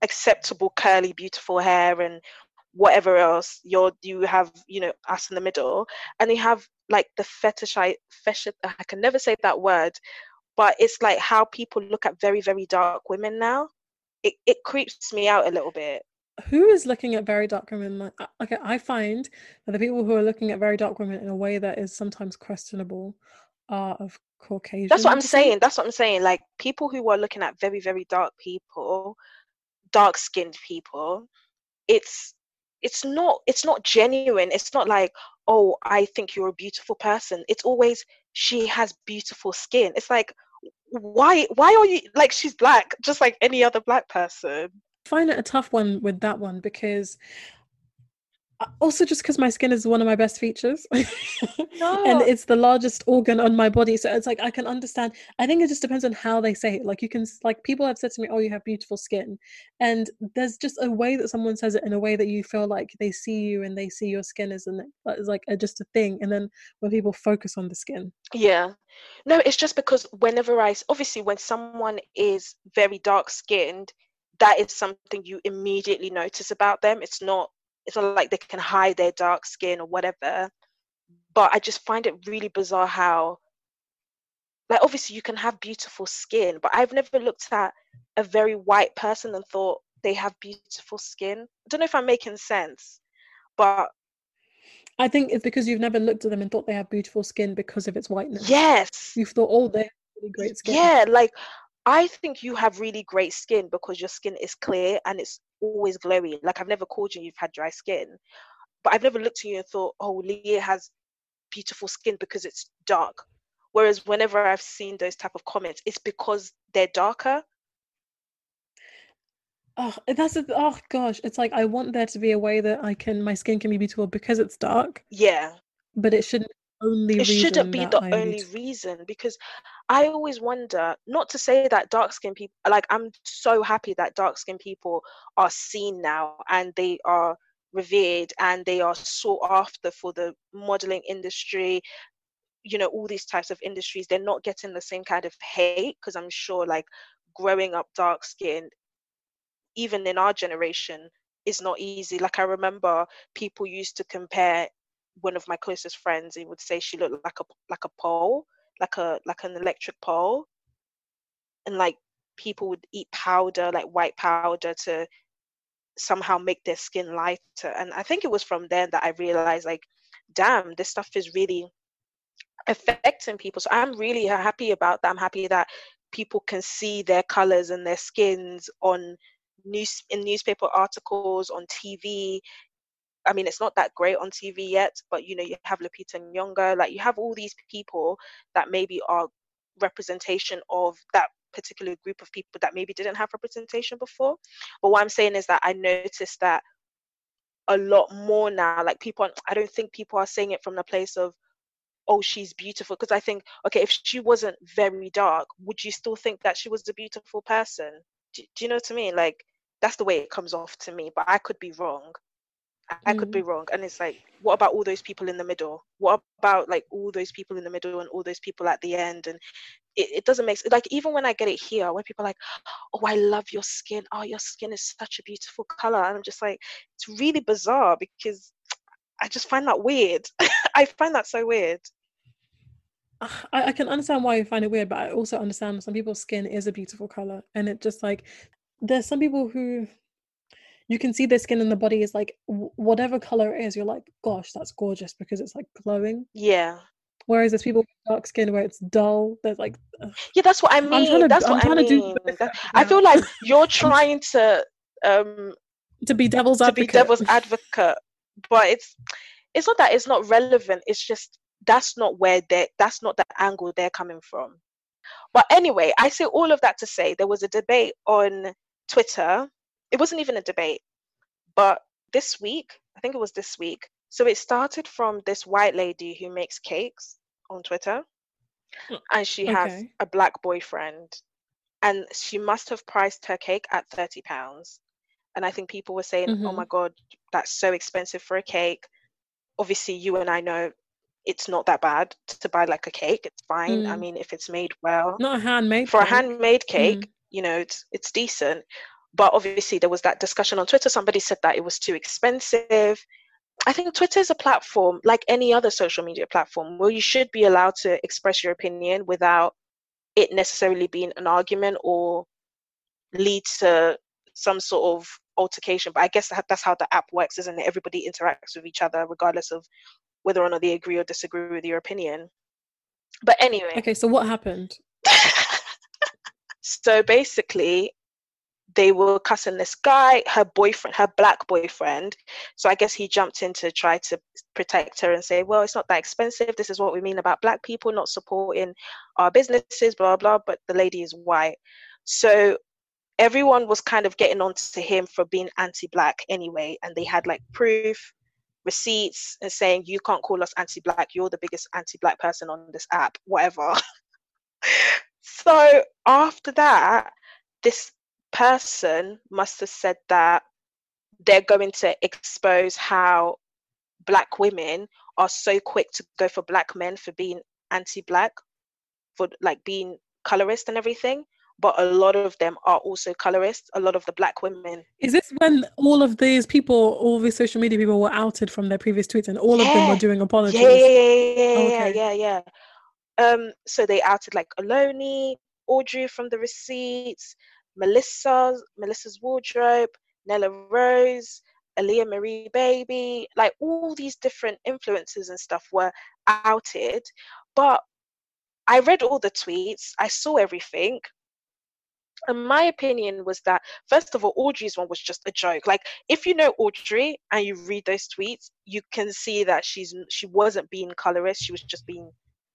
acceptable curly beautiful hair and whatever else you're you have you know us in the middle and you have like the fetish i fetish i can never say that word but it's like how people look at very very dark women now. It, it creeps me out a little bit. Who is looking at very dark women? Like okay i find that the people who are looking at very dark women in a way that is sometimes questionable are of caucasian that's what i'm saying that's what i'm saying like people who are looking at very very dark people dark skinned people it's it's not it's not genuine it's not like oh i think you're a beautiful person. It's always she has beautiful skin. It's like why why are you like she's black just like any other black person. Find it a tough one with that one because Uh, also just because my skin is one of my best features. No. and oh. it's the largest organ on my body so it's like i can understand i think it just depends on how they say it. Like you can like people have said to me oh you have beautiful skin. And there's just a way that someone says it in a way that you feel like they see you and they see your skin as an as like a, just a thing and then when people focus on the skin. Yeah. No it's just because whenever i obviously when someone is very dark skinned that is something you immediately notice about them. It's not it's not like they can hide their dark skin or whatever. But i just find it really bizarre how like obviously you can have beautiful skin but i've never looked at a very white person and thought they have beautiful skin. I don't know if i'm making sense but i think it's because you've never looked at them and thought they have beautiful skin because of its whiteness. Yes. You've thought oh they have really great skin. Yeah like I think you have really great skin because your skin is clear and it's always glowy. Like I've never called you you've had dry skin, but I've never looked at you and thought, oh, Leah has beautiful skin because it's dark. Whereas whenever I've seen those type of comments, it's because they're darker. Oh, that's a, oh gosh, it's like I want there to be a way that I can my skin can be beautiful because it's dark. Yeah. But it shouldn't only it shouldn't be the only reason because I always wonder, not to say that dark skinned people, like, I'm so happy that dark skinned people are seen now and they are revered and they are sought after for the modeling industry, you know, all these types of industries. They're not getting the same kind of hate because I'm sure, like, growing up dark skinned, even in our generation, is not easy. Like, I remember people used to compare one of my closest friends, he would say she looked like a like a pole like a like an electric pole. And like people would eat powder like white powder to somehow make their skin lighter. And i think it was from then that i realized like damn this stuff is really affecting people. So i'm really happy about that. I'm happy that people can see their colors and their skins on news in newspaper articles on tv I mean, it's not that great on TV yet, but you know, you have Lupita Nyong'o, like you have all these people that maybe are representation of that particular group of people that maybe didn't have representation before. But what I'm saying is that I noticed that a lot more now. Like people, I don't think people are saying it from the place of, oh, she's beautiful. Because I think, okay, if she wasn't very dark, would you still think that she was a beautiful person? Do, do you know what I mean? Like that's the way it comes off to me, but I could be wrong. I mm. could be wrong. And it's like, what about all those people in the middle? What about like all those people in the middle and all those people at the end? And it, it doesn't make sense. like even when I get it here, when people are like, oh, I love your skin. Oh, your skin is such a beautiful color. And I'm just like, it's really bizarre because I just find that weird. I find that so weird. I, I can understand why you find it weird, but I also understand some people's skin is a beautiful color, and it just like there's some people who you can see the skin and the body is like whatever color it is you're like gosh that's gorgeous because it's like glowing. Yeah. Whereas there's people with dark skin where it's dull there's like ugh. yeah that's what i mean to, that's I'm what i mean. i feel like you're trying to um to be devil's to advocate. be devil's advocate but it's it's not that it's not relevant it's just that's not where they that's not the angle they're coming from. But anyway i say all of that to say there was a debate on twitter it wasn't even a debate. But this week, I think it was this week. So it started from this white lady who makes cakes on Twitter, mm, and she okay. has a black boyfriend, and she must have priced her cake at thirty pounds. And I think people were saying, mm-hmm. "Oh my god, that's so expensive for a cake." Obviously, you and I know it's not that bad to buy like a cake. It's fine. Mm. I mean, if it's made well, not a handmade for cake. a handmade cake, mm. you know, it's it's decent but obviously there was that discussion on twitter somebody said that it was too expensive i think twitter is a platform like any other social media platform where you should be allowed to express your opinion without it necessarily being an argument or lead to some sort of altercation. But I guess that's how the app works, isn't it? Everybody interacts with each other regardless of whether or not they agree or disagree with your opinion. But anyway. Okay, so what happened? so basically, they were cussing this guy, her boyfriend, her black boyfriend. So I guess he jumped in to try to protect her and say, well, it's not that expensive. This is what we mean about black people not supporting our businesses, blah, blah. But the lady is white. So everyone was kind of getting on to him for being anti black anyway. And they had like proof, receipts, and saying, you can't call us anti black. You're the biggest anti black person on this app, whatever. so after that, this person must have said that they're going to expose how black women are so quick to go for black men for being anti-black for like being colorist and everything but a lot of them are also colorists a lot of the black women is this when all of these people all these social media people were outed from their previous tweets and all yeah. of them were doing apologies yeah yeah yeah yeah, oh, okay. yeah, yeah, yeah um so they outed like Oloni, Audrey from the receipts Melissa, Melissa's Wardrobe, Nella Rose, Aaliyah Marie Baby, like all these different influences and stuff were outed. But I read all the tweets, I saw everything. And my opinion was that, first of all, Audrey's one was just a joke. Like, if you know Audrey and you read those tweets, you can see that she's she wasn't being colorist; she was just being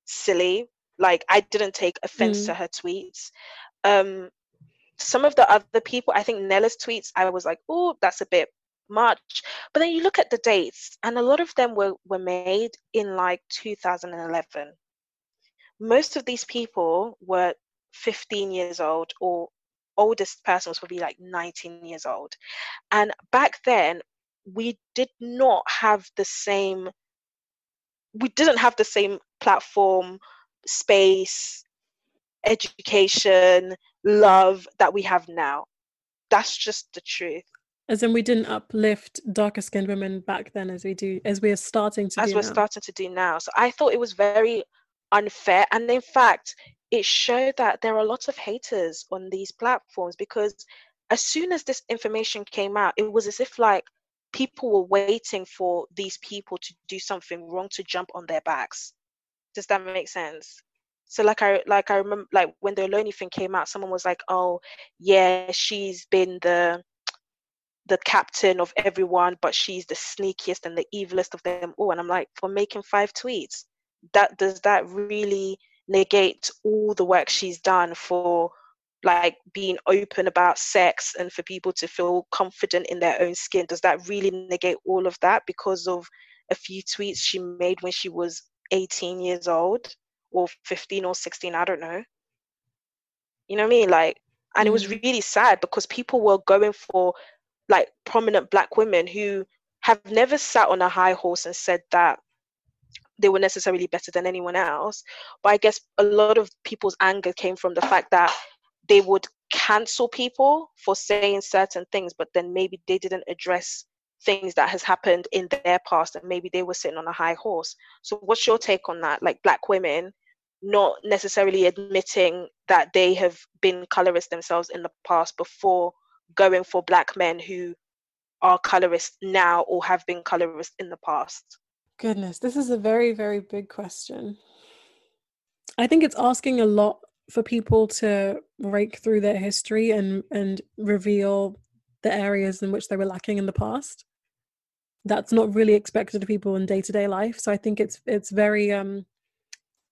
silly. Like, I didn't take offense mm. to her tweets. Um, some of the other people, I think Nella's tweets, I was like, oh, that's a bit much. But then you look at the dates, and a lot of them were, were made in like 2011. Most of these people were 15 years old, or oldest person was probably like 19 years old. And back then, we did not have the same, we didn't have the same platform, space, education, love that we have now. That's just the truth. As in, we didn't uplift darker skinned women back then as we do, as we're starting to as we're now. starting to do now. So I thought it was very unfair. And in fact, it showed that there are lots of haters on these platforms because as soon as this information came out, it was as if like people were waiting for these people to do something wrong to jump on their backs. Does that make sense? So like I like I remember like when the Oloni thing came out, someone was like, "Oh, yeah, she's been the the captain of everyone, but she's the sneakiest and the evilest of them all." And I'm like, for making five tweets, that does that really negate all the work she's done for like being open about sex and for people to feel confident in their own skin? Does that really negate all of that because of a few tweets she made when she was 18 years old? Or 15 or 16 i don't know. You know what i mean? Like and it was mm. really sad because people were going for like prominent black women who have never sat on a high horse and said that they were necessarily better than anyone else. But i guess a lot of people's anger came from the fact that they would cancel people for saying certain things but then maybe they didn't address things that has happened in their past and maybe they were sitting on a high horse. So what's your take on that? Like black women not necessarily admitting that they have been colorists themselves in the past before going for black men who are colorists now or have been colorists in the past? Goodness this is a very very big question. I think it's asking a lot for people to rake through their history and and reveal the areas in which they were lacking in the past that's not really expected of people in day-to-day life. So i think it's it's very um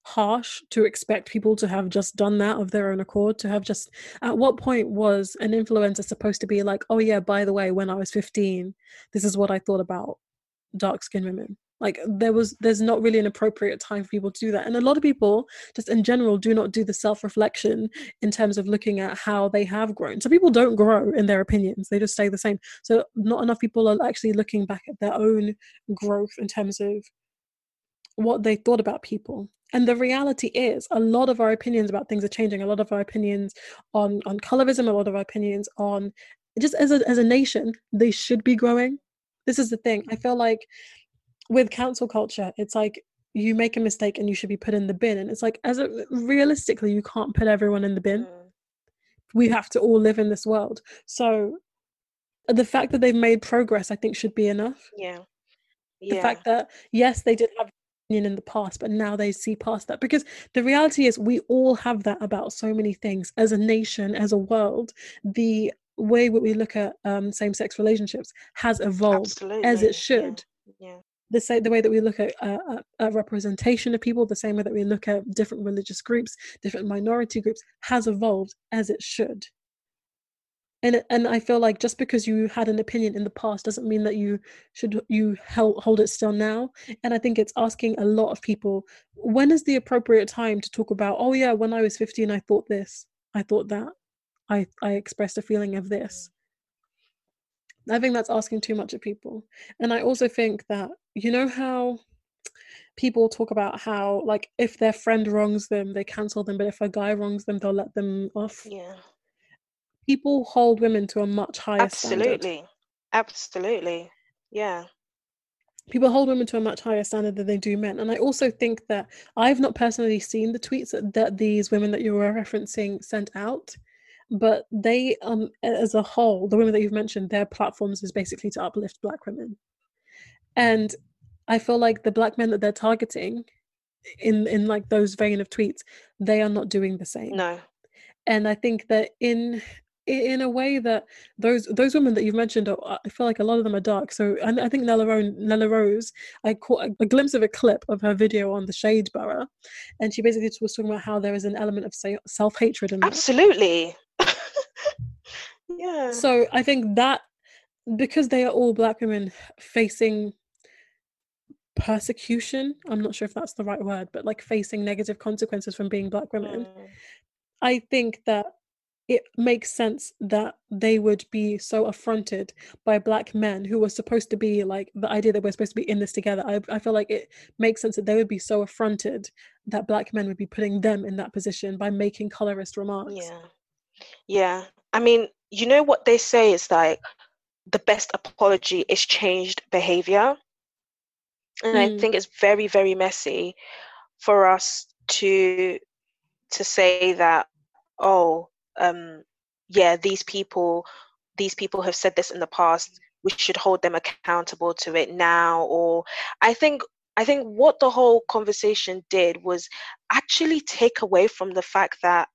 harsh to expect people to have just done that of their own accord to have just at what point was an influencer supposed to be like oh yeah by the way when i was 15 this is what i thought about dark skinned women like there was there's not really an appropriate time for people to do that. And a lot of people just in general do not do the self-reflection in terms of looking at how they have grown. So people don't grow in their opinions. They just stay the same. So not enough people are actually looking back at their own growth in terms of what they thought about people. And the reality is a lot of our opinions about things are changing. A lot of our opinions on on colorism a lot of our opinions on just as a, as a nation they should be growing. This is the thing. I feel like with cancel culture it's like you make a mistake and you should be put in the bin and it's like as a realistically you can't put everyone in the bin mm. we have to all live in this world so the fact that they've made progress, I think, should be enough. Yeah. yeah. The fact that yes, they did have in the past, but now they see past that because the reality is we all have that about so many things as a nation, as a world. The way that we look at um, same-sex relationships has evolved Absolutely. as it should. Yeah. yeah. The same the way that we look at uh, a representation of people, the same way that we look at different religious groups, different minority groups, has evolved as it should and and I feel like just because you had an opinion in the past doesn't mean that you should you hold hold it still now. And I think it's asking a lot of people when is the appropriate time to talk about oh yeah when I was 15 I thought this I thought that I I expressed a feeling of this. I think that's asking too much of people. And I also think that you know how people talk about how like if their friend wrongs them they cancel them but if a guy wrongs them they'll let them off. Yeah people hold women to a much higher absolutely standard. absolutely Absolutely. yeah people hold women to a much higher standard than they do men and i also think that i've not personally seen the tweets that, that these women that you were referencing sent out but they um as a whole the women that you've mentioned their platforms is basically to uplift black women. And i feel like the black men that they're targeting in in like those vein of tweets they are not doing the same. No. And i think that in in a way that those those women that you've mentioned, are, I feel like a lot of them are dark. So I, I think Nella, Ro- Nella Rose, I caught a, a, glimpse of a clip of her video on the Shade Borough, and she basically was talking about how there is an element of self hatred in Absolutely. yeah. So I think that because they are all black women facing persecution, I'm not sure if that's the right word, but like facing negative consequences from being black women. Mm. I think that it makes sense that they would be so affronted by black men who were supposed to be like the idea that we're supposed to be in this together. I, I feel like it makes sense that they would be so affronted that black men would be putting them in that position by making colorist remarks. Yeah. Yeah. I mean, you know what they say is like the best apology is changed behavior. And mm. I think it's very, very messy for us to to say that, oh, um, yeah, these people, these people have said this in the past. We should hold them accountable to it now. Or I think I think what the whole conversation did was actually take away from the fact that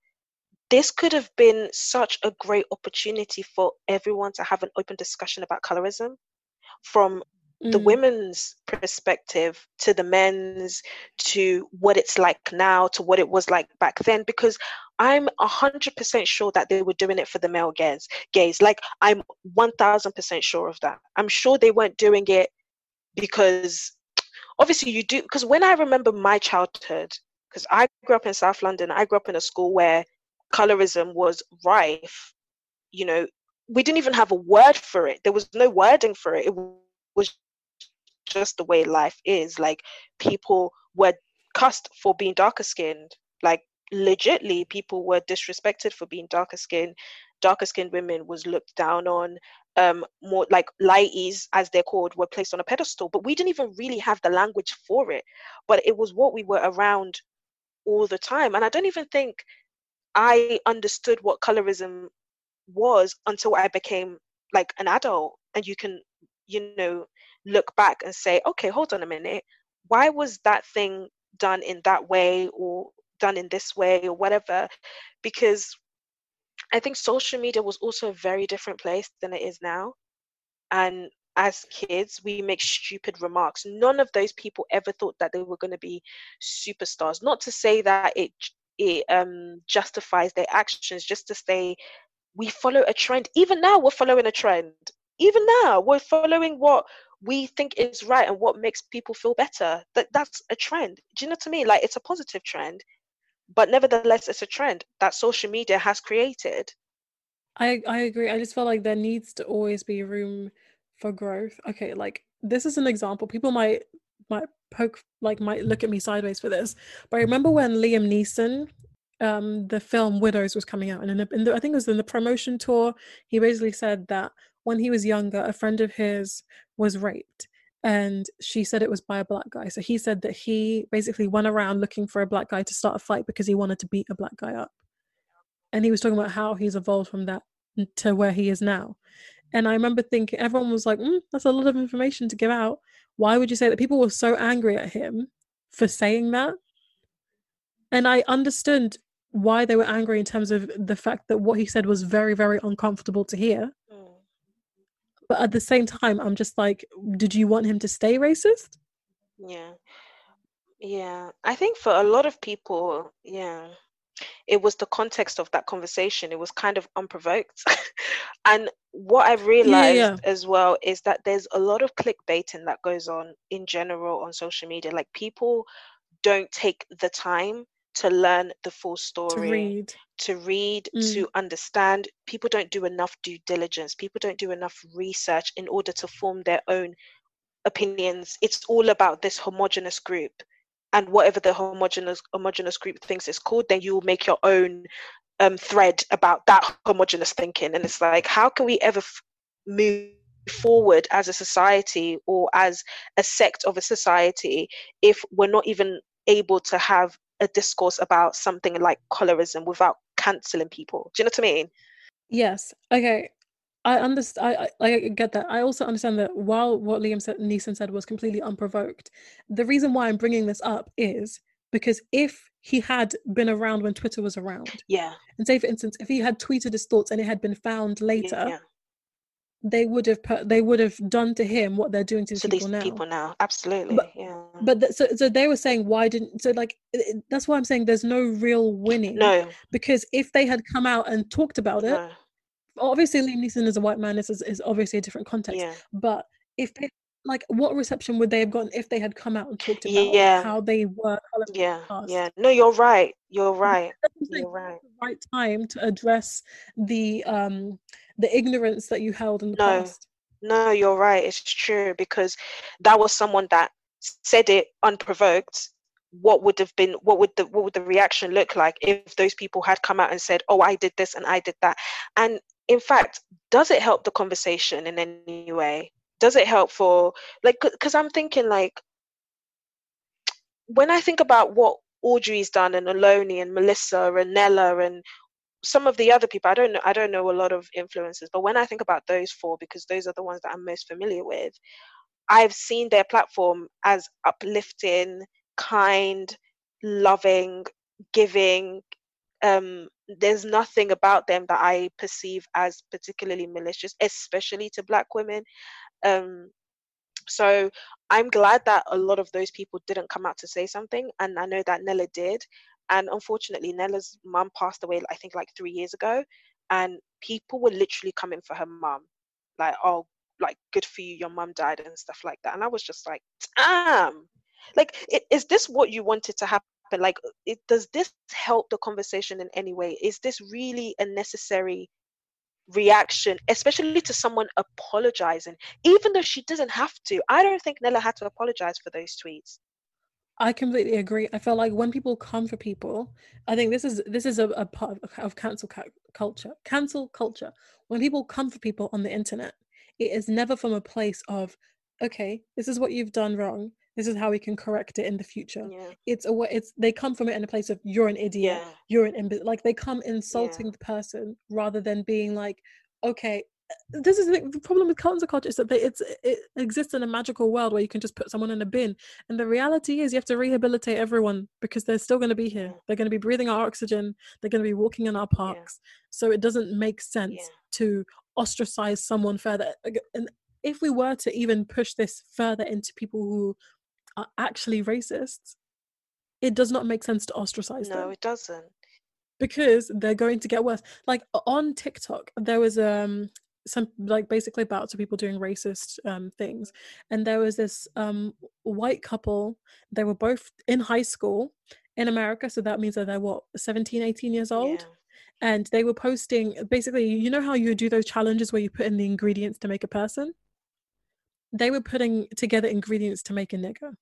this could have been such a great opportunity for everyone to have an open discussion about colorism from the mm. women's perspective to the men's to what it's like now to what it was like back then because i'm 100% sure that they were doing it for the male gaze gaze like i'm 1000% sure of that. I'm sure they weren't doing it because obviously you do because when i remember my childhood because i grew up in south london i grew up in a school where colorism was rife you know we didn't even have a word for it. There was no wording for it. It was just the way life is. Like people were cussed for being darker skinned. Like legitly, people were disrespected for being darker skinned. Darker skinned women was looked down on. Um, more like lighties, as they're called, were placed on a pedestal. But we didn't even really have the language for it. But it was what we were around all the time. And I don't even think I understood what colorism was until I became like an adult. And you can, you know, look back and say, okay, hold on a minute, why was that thing done in that way or done in this way or whatever? Because I think social media was also a very different place than it is now. And as kids, we make stupid remarks. None of those people ever thought that they were going to be superstars. Not to say that it it um, justifies their actions, just to say we follow a trend. Even now, we're following a trend. Even now, we're following what we think is right and what makes people feel better. That that's a trend. Do you know what I mean? Like it's a positive trend, but nevertheless, it's a trend that social media has created. I I agree. I just feel like there needs to always be room for growth. Okay, like this is an example. People might might poke like might look at me sideways for this, but I remember when Liam Neeson um the film Widows was coming out and in, the, in the, I think it was in the promotion tour he basically said that when he was younger, a friend of his was raped and she said it was by a black guy. So he said that he basically went around looking for a black guy to start a fight because he wanted to beat a black guy up. And he was talking about how he's evolved from that to where he is now. And I remember thinking, everyone was like, mm, that's a lot of information to give out. Why would you say that? People were so angry at him for saying that. And I understood why they were angry in terms of the fact that what he said was very, very uncomfortable to hear. Mm. But at the same time, I'm just like, did you want him to stay racist? Yeah. Yeah. I think for a lot of people, yeah, it was the context of that conversation. It was kind of unprovoked. and what I've realized yeah, yeah. as well is that there's a lot of clickbaiting that goes on in general on social media. Like people don't take the time to learn the full story, to read, to, read, mm. to understand. People don't do enough due diligence. People don't do enough research in order to form their own opinions. It's all about this homogenous group. And whatever the homogenous homogenous group thinks is called, then you will make your own um, thread about that homogenous thinking. And it's like, how can we ever f- move forward as a society or as a sect of a society if we're not even able to have a discourse about something like colorism without canceling people. Do you know what I mean? Yes. Okay. I understand. I, I, I get that. I also understand that while what Liam said, Neeson said was completely unprovoked, the reason why I'm bringing this up is because if he had been around when Twitter was around, yeah, and say for instance, if he had tweeted his thoughts and it had been found later, yeah they would have put, they would have done to him what they're doing to, people these now. people now absolutely but, yeah but th- so so they were saying why didn't so like it, that's why i'm saying there's no real winning no because if they had come out and talked about it no. obviously liam neeson is a white man this is, is obviously a different context yeah. but if they like what reception would they have gotten if they had come out and talked about yeah. how they were yeah yeah no you're right you're right you're right right time to address the um the ignorance that you held in the no, past. No, you're right. It's true because that was someone that said it unprovoked. What would have been what would the what would the reaction look like if those people had come out and said, "Oh, I did this and I did that," and in fact, does it help the conversation in any way? Does it help for like? Because I'm thinking like when I think about what Audrey's done and Oloni and Melissa and Nella and some of the other people i don't know i don't know a lot of influencers but when i think about those four because those are the ones that i'm most familiar with i've seen their platform as uplifting kind loving giving um, there's nothing about them that i perceive as particularly malicious especially to black women um, so i'm glad that a lot of those people didn't come out to say something and i know that nella did and unfortunately, Nella's mum passed away, I think, like three years ago. And people were literally coming for her mum, like, oh, like, good for you, your mum died and stuff like that. And I was just like, damn. Like, is this what you wanted to happen? Like, it, does this help the conversation in any way? Is this really a necessary reaction, especially to someone apologizing, even though she doesn't have to. I don't think Nella had to apologize for those tweets. I completely agree. I feel like when people come for people, I think this is this is a, a part of, of cancel ca- culture. Cancel culture. When people come for people on the internet, it is never from a place of, okay, this is what you've done wrong. This is how we can correct it in the future. Yeah. It's a way. it's they come from it in a place of you're an idiot, yeah. you're an imbi-. like they come insulting yeah. the person rather than being like, okay, uh, this is the, problem with cancel culture is that they, it's it exists in a magical world where you can just put someone in a bin and the reality is you have to rehabilitate everyone because they're still going to be here they're going to be breathing our oxygen they're going to be walking in our parks so it doesn't make sense to ostracize someone further uh, and if we were to even push this further into people who are actually racists it does not make sense to ostracize no them. No, it doesn't because they're going to get worse. Like on TikTok, there was um some like basically about to people doing racist um things and there was this um white couple they were both in high school in america so that means that they're what 17 18 years old yeah. and they were posting basically you know how you do those challenges where you put in the ingredients to make a person they were putting together ingredients to make a nigger.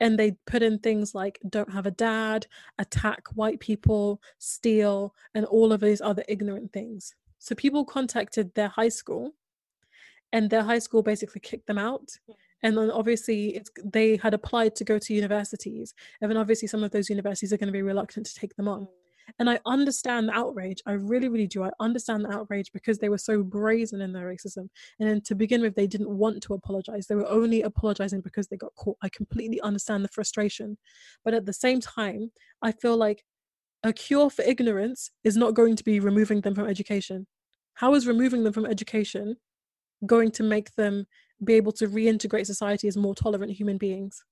And they put in things like don't have a dad attack white people steal and all of these other ignorant things. So people contacted their high school, and their high school basically kicked them out. Hmm. And then obviously they had applied to go to universities, and then obviously some of those universities are going to be reluctant to take them on. Hmm. And I understand the outrage. I really, really do. I understand the outrage because they were so brazen in their racism. And then to begin with, they didn't want to apologize. They were only apologizing because they got caught. I completely understand the frustration. But at the same time, I feel like a cure for ignorance is not going to be removing them from education. How is removing them from education going to make them be able to reintegrate society as more tolerant human beings?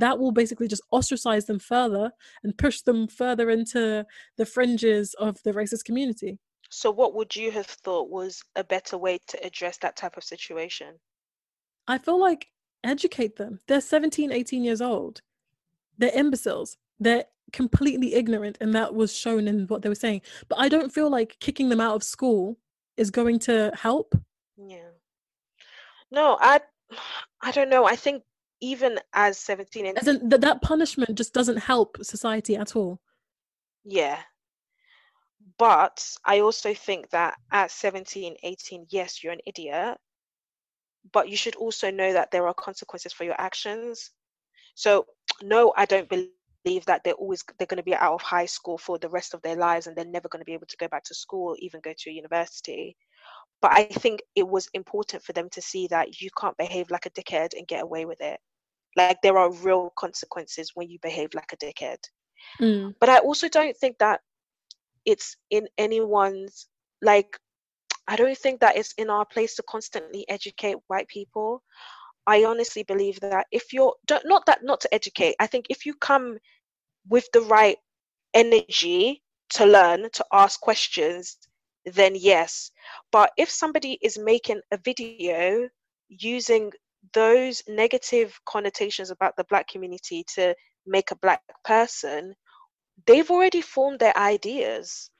That will basically just ostracize them further and push them further into the fringes of the racist community. So, what would you have thought was a better way to address that type of situation? I feel like educate them. They're 17, 18 years old. They're imbeciles. They're completely ignorant, and that was shown in what they were saying. But I don't feel like kicking them out of school is going to help. Yeah. No, I I don't know. I think even as 17 and as in, that, that punishment just doesn't help society at all. Yeah. But i also think that at 17 18 yes you're an idiot but you should also know that there are consequences for your actions. So no i don't believe that they're always they're going to be out of high school for the rest of their lives and they're never going to be able to go back to school even go to a university. But i think it was important for them to see that you can't behave like a dickhead and get away with it like there are real consequences when you behave like a dickhead. Mm. But I also don't think that it's in anyone's like I don't think that it's in our place to constantly educate white people. I honestly believe that if you're not that not to educate, I think if you come with the right energy to learn, to ask questions, then yes. But if somebody is making a video using those negative connotations about the black community to make a black person, they've already formed their ideas.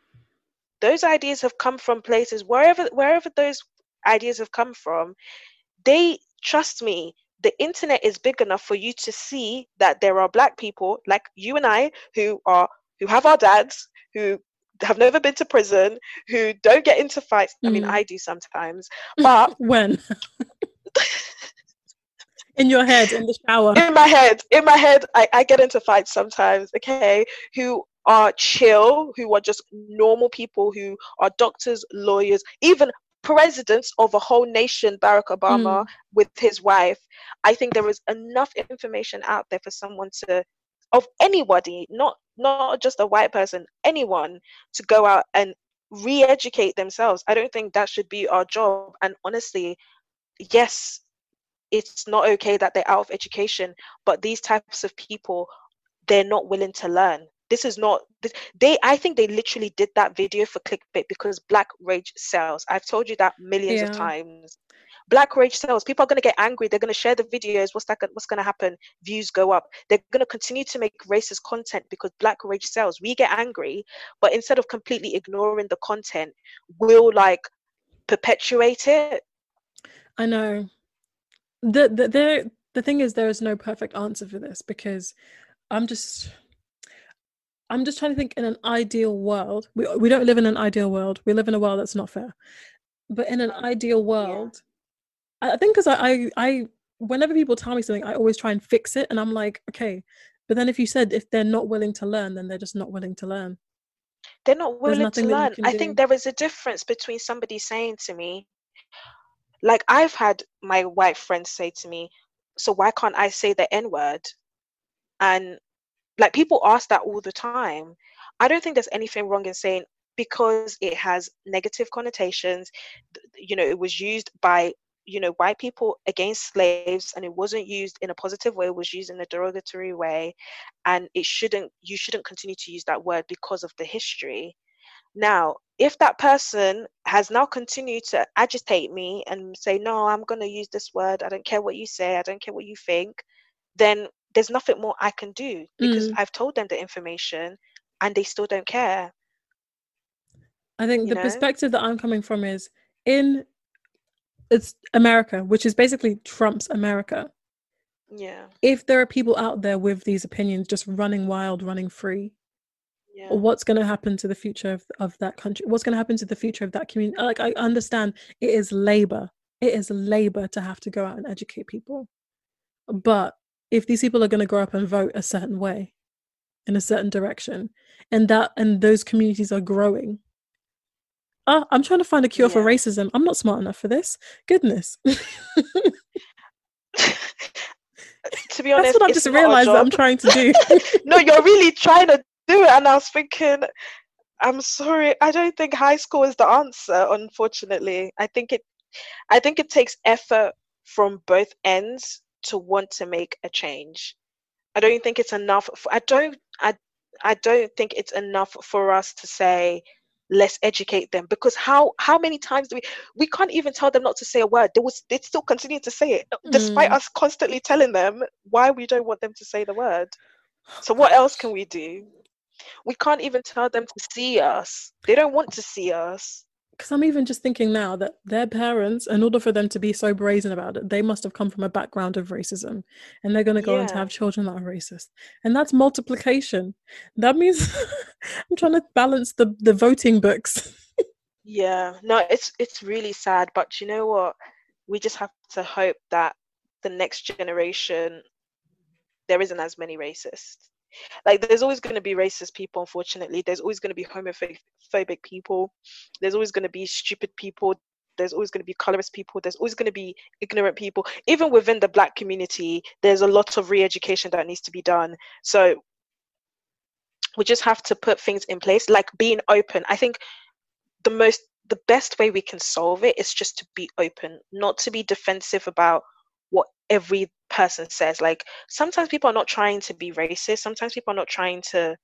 Those ideas have come from places wherever wherever those ideas have come from. They trust me, the internet is big enough for you to see that there are black people like you and I who are who have our dads who have never been to prison who don't get into fights. Mm. I mean, mm. I do sometimes, but when in your head in the shower. In my head in my head I, I get into fights sometimes okay who are chill who are just normal people who are doctors lawyers even presidents of a whole nation barack obama mm. with his wife. I think there is enough information out there for someone to of anybody not not just a white person anyone to go out and re-educate themselves. I don't think that should be our job. And honestly yes it's not okay that they're out of education but these types of people they're not willing to learn. This is not they i think they literally did that video for clickbait because black rage sells. I've told you that millions yeah. of times. Black rage sells. People are going to get angry. They're going to share the videos. What's that what's going to happen? Views go up. They're going to continue to make racist content because black rage sells. We get angry but instead of completely ignoring the content we'll like perpetuate it. I know the the the, the thing is there is no perfect answer for this because i'm just i'm just trying to think in an ideal world. We, we don't live in an ideal world. We live in a world that's not fair. But in an ideal world yeah. i think because I, I i whenever people tell me something i always try and fix it and i'm like okay. But then if you said if they're not willing to learn then they're just not willing to learn. They're not willing to learn. i do. think there is a difference between somebody saying to me like I've had my white friends say to me, so why can't I say the N word? And like people ask that all the time. I don't think there's anything wrong in saying because it has negative connotations, you know, it was used by you know white people against slaves and it wasn't used in a positive way it was used in a derogatory way and it shouldn't you shouldn't continue to use that word because of the history now, if that person has now continued to agitate me and say, no, I'm going to use this word, I don't care what you say, I don't care what you think, then there's nothing more I can do because mm. I've told them the information and they still don't care. I think you the know? perspective that I'm coming from is in it's America, which is basically Trump's America. Yeah. If there are people out there with these opinions just running wild, running free, yeah. what's going to happen to the future of, of that country what's going to happen to the future of that community like i understand it is labor it is labor to have to go out and educate people. But if these people are going to grow up and vote a certain way in a certain direction and that and those communities are growing uh, i'm trying to find a cure yeah. for racism. I'm not smart enough for this. Goodness. To be honest that's what i've just realized that i'm trying to do. No you're really trying to do it and i was thinking i'm sorry i don't think high school is the answer unfortunately i think it i think it takes effort from both ends to want to make a change I don't think it's enough. For, I don't. I. I don't think it's enough for us to say let's educate them because how how many times do we we can't even tell them not to say a word they was they still continue to say it mm. despite us constantly telling them why we don't want them to say the word so what else can we do we can't even tell them to see us they don't want to see us because I'm even just thinking now that their parents, in order for them to be so brazen about it, they must have come from a background of racism, and they're going to go yeah. on to have children that are racist, and that's multiplication. That means I'm trying to balance the the voting books. yeah, no, it's it's really sad, but you know what? We just have to hope that the next generation there isn't as many racists like there's always going to be racist people unfortunately. There's always going to be homophobic people. There's always going to be stupid people. There's always going to be colorist people. There's always going to be ignorant people. Even within the black community there's a lot of re-education that needs to be done. So we just have to put things in place like being open. I think the most the best way we can solve it is just to be open not to be defensive about what every person says. Like sometimes people are not trying to be racist, sometimes people are not trying to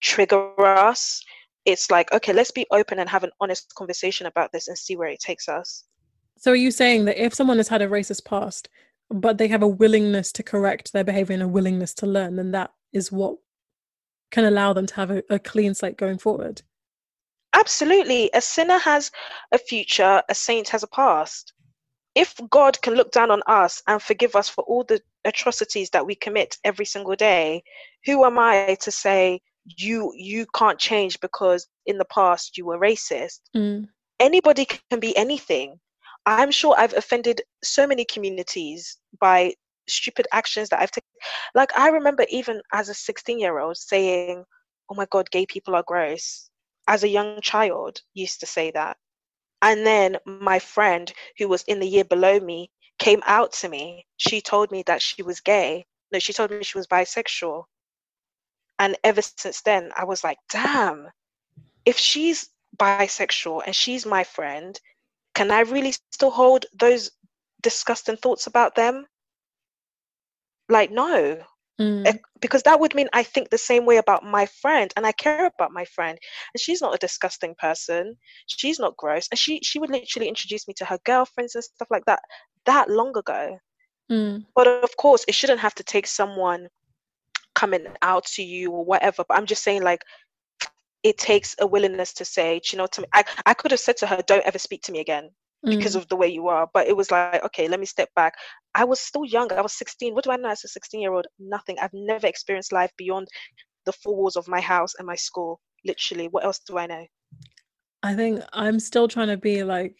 trigger us. It's like, okay, let's be open and have an honest conversation about this and see where it takes us. So are you saying that if someone has had a racist past, but they have a willingness to correct their behavior and a willingness to learn, then that is what can allow them to have a, a clean slate going forward? Absolutely. A sinner has a future, a saint has a past if God can look down on us and forgive us for all the atrocities that we commit every single day, who am I to say you you can't change because in the past you were racist? Mm. Anybody can be anything. I'm sure I've offended so many communities by stupid actions that I've taken. Like I remember even as a 16 year old saying, "Oh my God, gay people are gross." As a young child, used to say that and then my friend, who was in the year below me, came out to me. She told me that she was gay. No, she told me she was bisexual. And ever since then, I was like, damn, if she's bisexual and she's my friend, can I really still hold those disgusting thoughts about them? Like, no, Mm. Eh, because that would mean I think the same way about my friend and I care about my friend. And she's not a disgusting person. She's not gross. And she she would literally introduce me to her girlfriends and stuff like that that long ago. Mm. But of course, it shouldn't have to take someone coming out to you or whatever. But I'm just saying like it takes a willingness to say, you know, to me, I, I could have said to her, don't ever speak to me again because mm. of the way you are. But it was like, okay, let me step back. I was still young. I was 16. What do I know as a 16 year old? Nothing. I've never experienced life beyond the four walls of my house and my school. Literally. What else do I know? I think I'm still trying to be like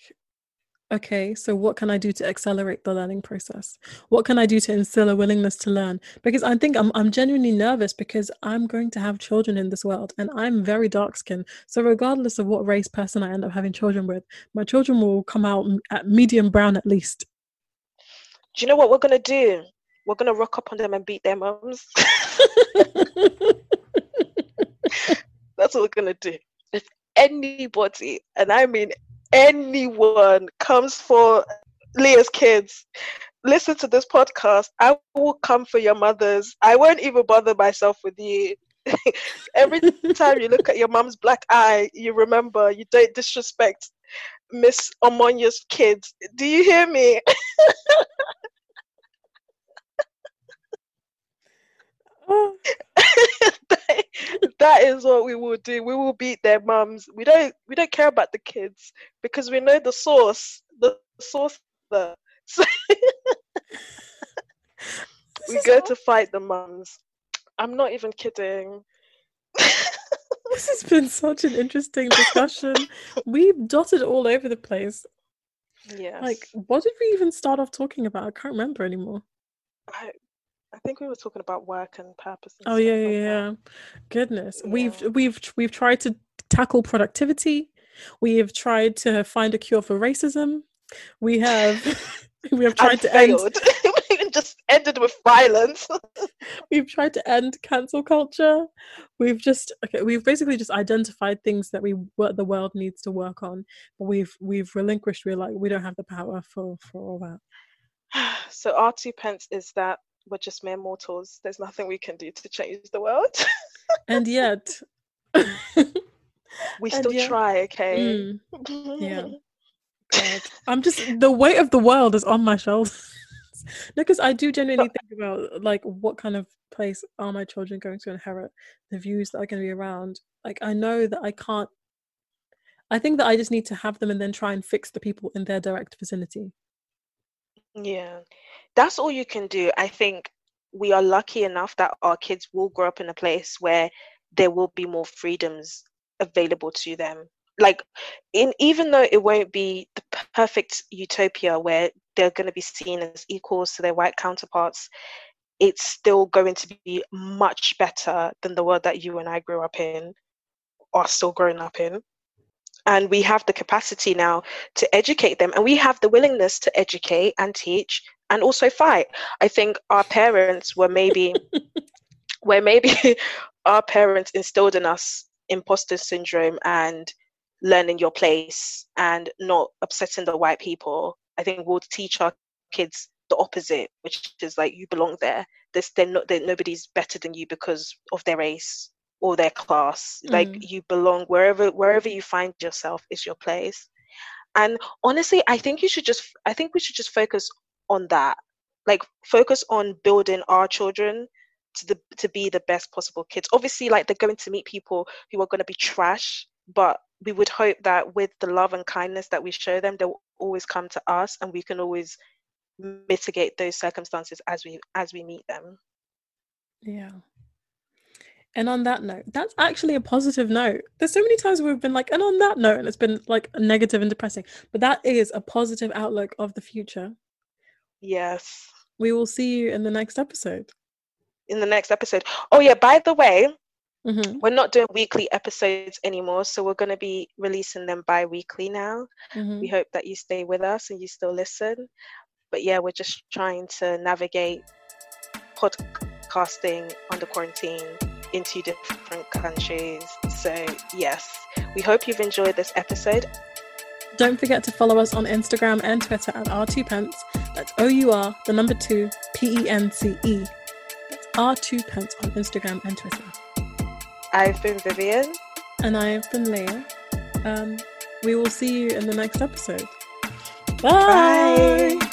okay, so what can I do to accelerate the learning process? What can I do to instill a willingness to learn? Because I think I'm, I'm genuinely nervous because I'm going to have children in this world and I'm very dark skinned. So, regardless of what race person I end up having children with, my children will come out at medium brown at least. Do you know what we're going to do? We're going to rock up on them and beat their mums. That's what we're going to do. If anybody, and I mean anyone comes for Leah's kids, listen to this podcast. I will come for your mothers. I won't even bother myself with you. Every time you look at your mom's black eye, you remember you don't disrespect Miss Omonya's kids. Do you hear me? Oh. that is what we will do. We will beat their mums. We don't we don't care about the kids because we know the source. The source the so we go all... to fight the mums. I'm not even kidding. this has been such an interesting discussion. We've dotted all over the place. Yeah. Like, what did we even start off talking about? I can't remember anymore. I I think we were talking about work and purpose. And oh yeah, yeah, like yeah. Goodness, yeah. we've we've we've tried to tackle productivity. We have tried to find a cure for racism. We have we have tried to failed. end. just ended with violence. we've tried to end cancel culture. We've just okay. We've basically just identified things that we what the world needs to work on, but we've we've relinquished. We're like we don't have the power for for all that. So our two pence is that we're just mere mortals. There's nothing we can do to change the world. and yet, we still yet, try. Okay. Mm, yeah. God. I'm just the weight of the world is on my shoulders. no, because I do genuinely think about like what kind of place are my children going to inherit, the views that are going to be around. Like I know that I can't. I think that I just need to have them and then try and fix the people in their direct vicinity. Yeah, that's all you can do. I think we are lucky enough that our kids will grow up in a place where there will be more freedoms available to them like in even though it won't be the perfect utopia where they're going to be seen as equals to their white counterparts it's still going to be much better than the world that you and I grew up in are still growing up in and we have the capacity now to educate them and we have the willingness to educate and teach and also fight. I think our parents were maybe where maybe our parents instilled in us imposter syndrome and learning your place and not upsetting the white people. I think we'll teach our kids the opposite which is like you belong there. This they're not they nobody's better than you because of their race or their class. Mm. like you belong wherever wherever you find yourself is your place. And honestly i think you should just i think we should just focus on that like focus on building our children to the to be the best possible kids obviously like they're going to meet people who are going to be trash but we would hope that with the love and kindness that we show them they'll always come to us and we can always mitigate those circumstances as we as we meet them yeah and on that note, that's actually a positive note. There's so many times we've been like, and on that note, and it's been like negative and depressing. But that is a positive outlook of the future. Yes. We will see you in the next episode. In the next episode. Oh yeah, by the way, mm-hmm. we're not doing weekly episodes anymore, so we're gonna be releasing them bi-weekly now. Mm-hmm. We hope that you stay with us and you still listen. But yeah, we're just trying to navigate podcasting under quarantine in two different countries. So, yes, we hope you've enjoyed this episode. Don't forget to follow us on Instagram and Twitter at R2Pence. That's O U R, the number two, P E N C E. That's R2 Pence on Instagram and Twitter. I've been Vivian. And I've been Leah. Um, we will see you in the next episode. Bye. Bye.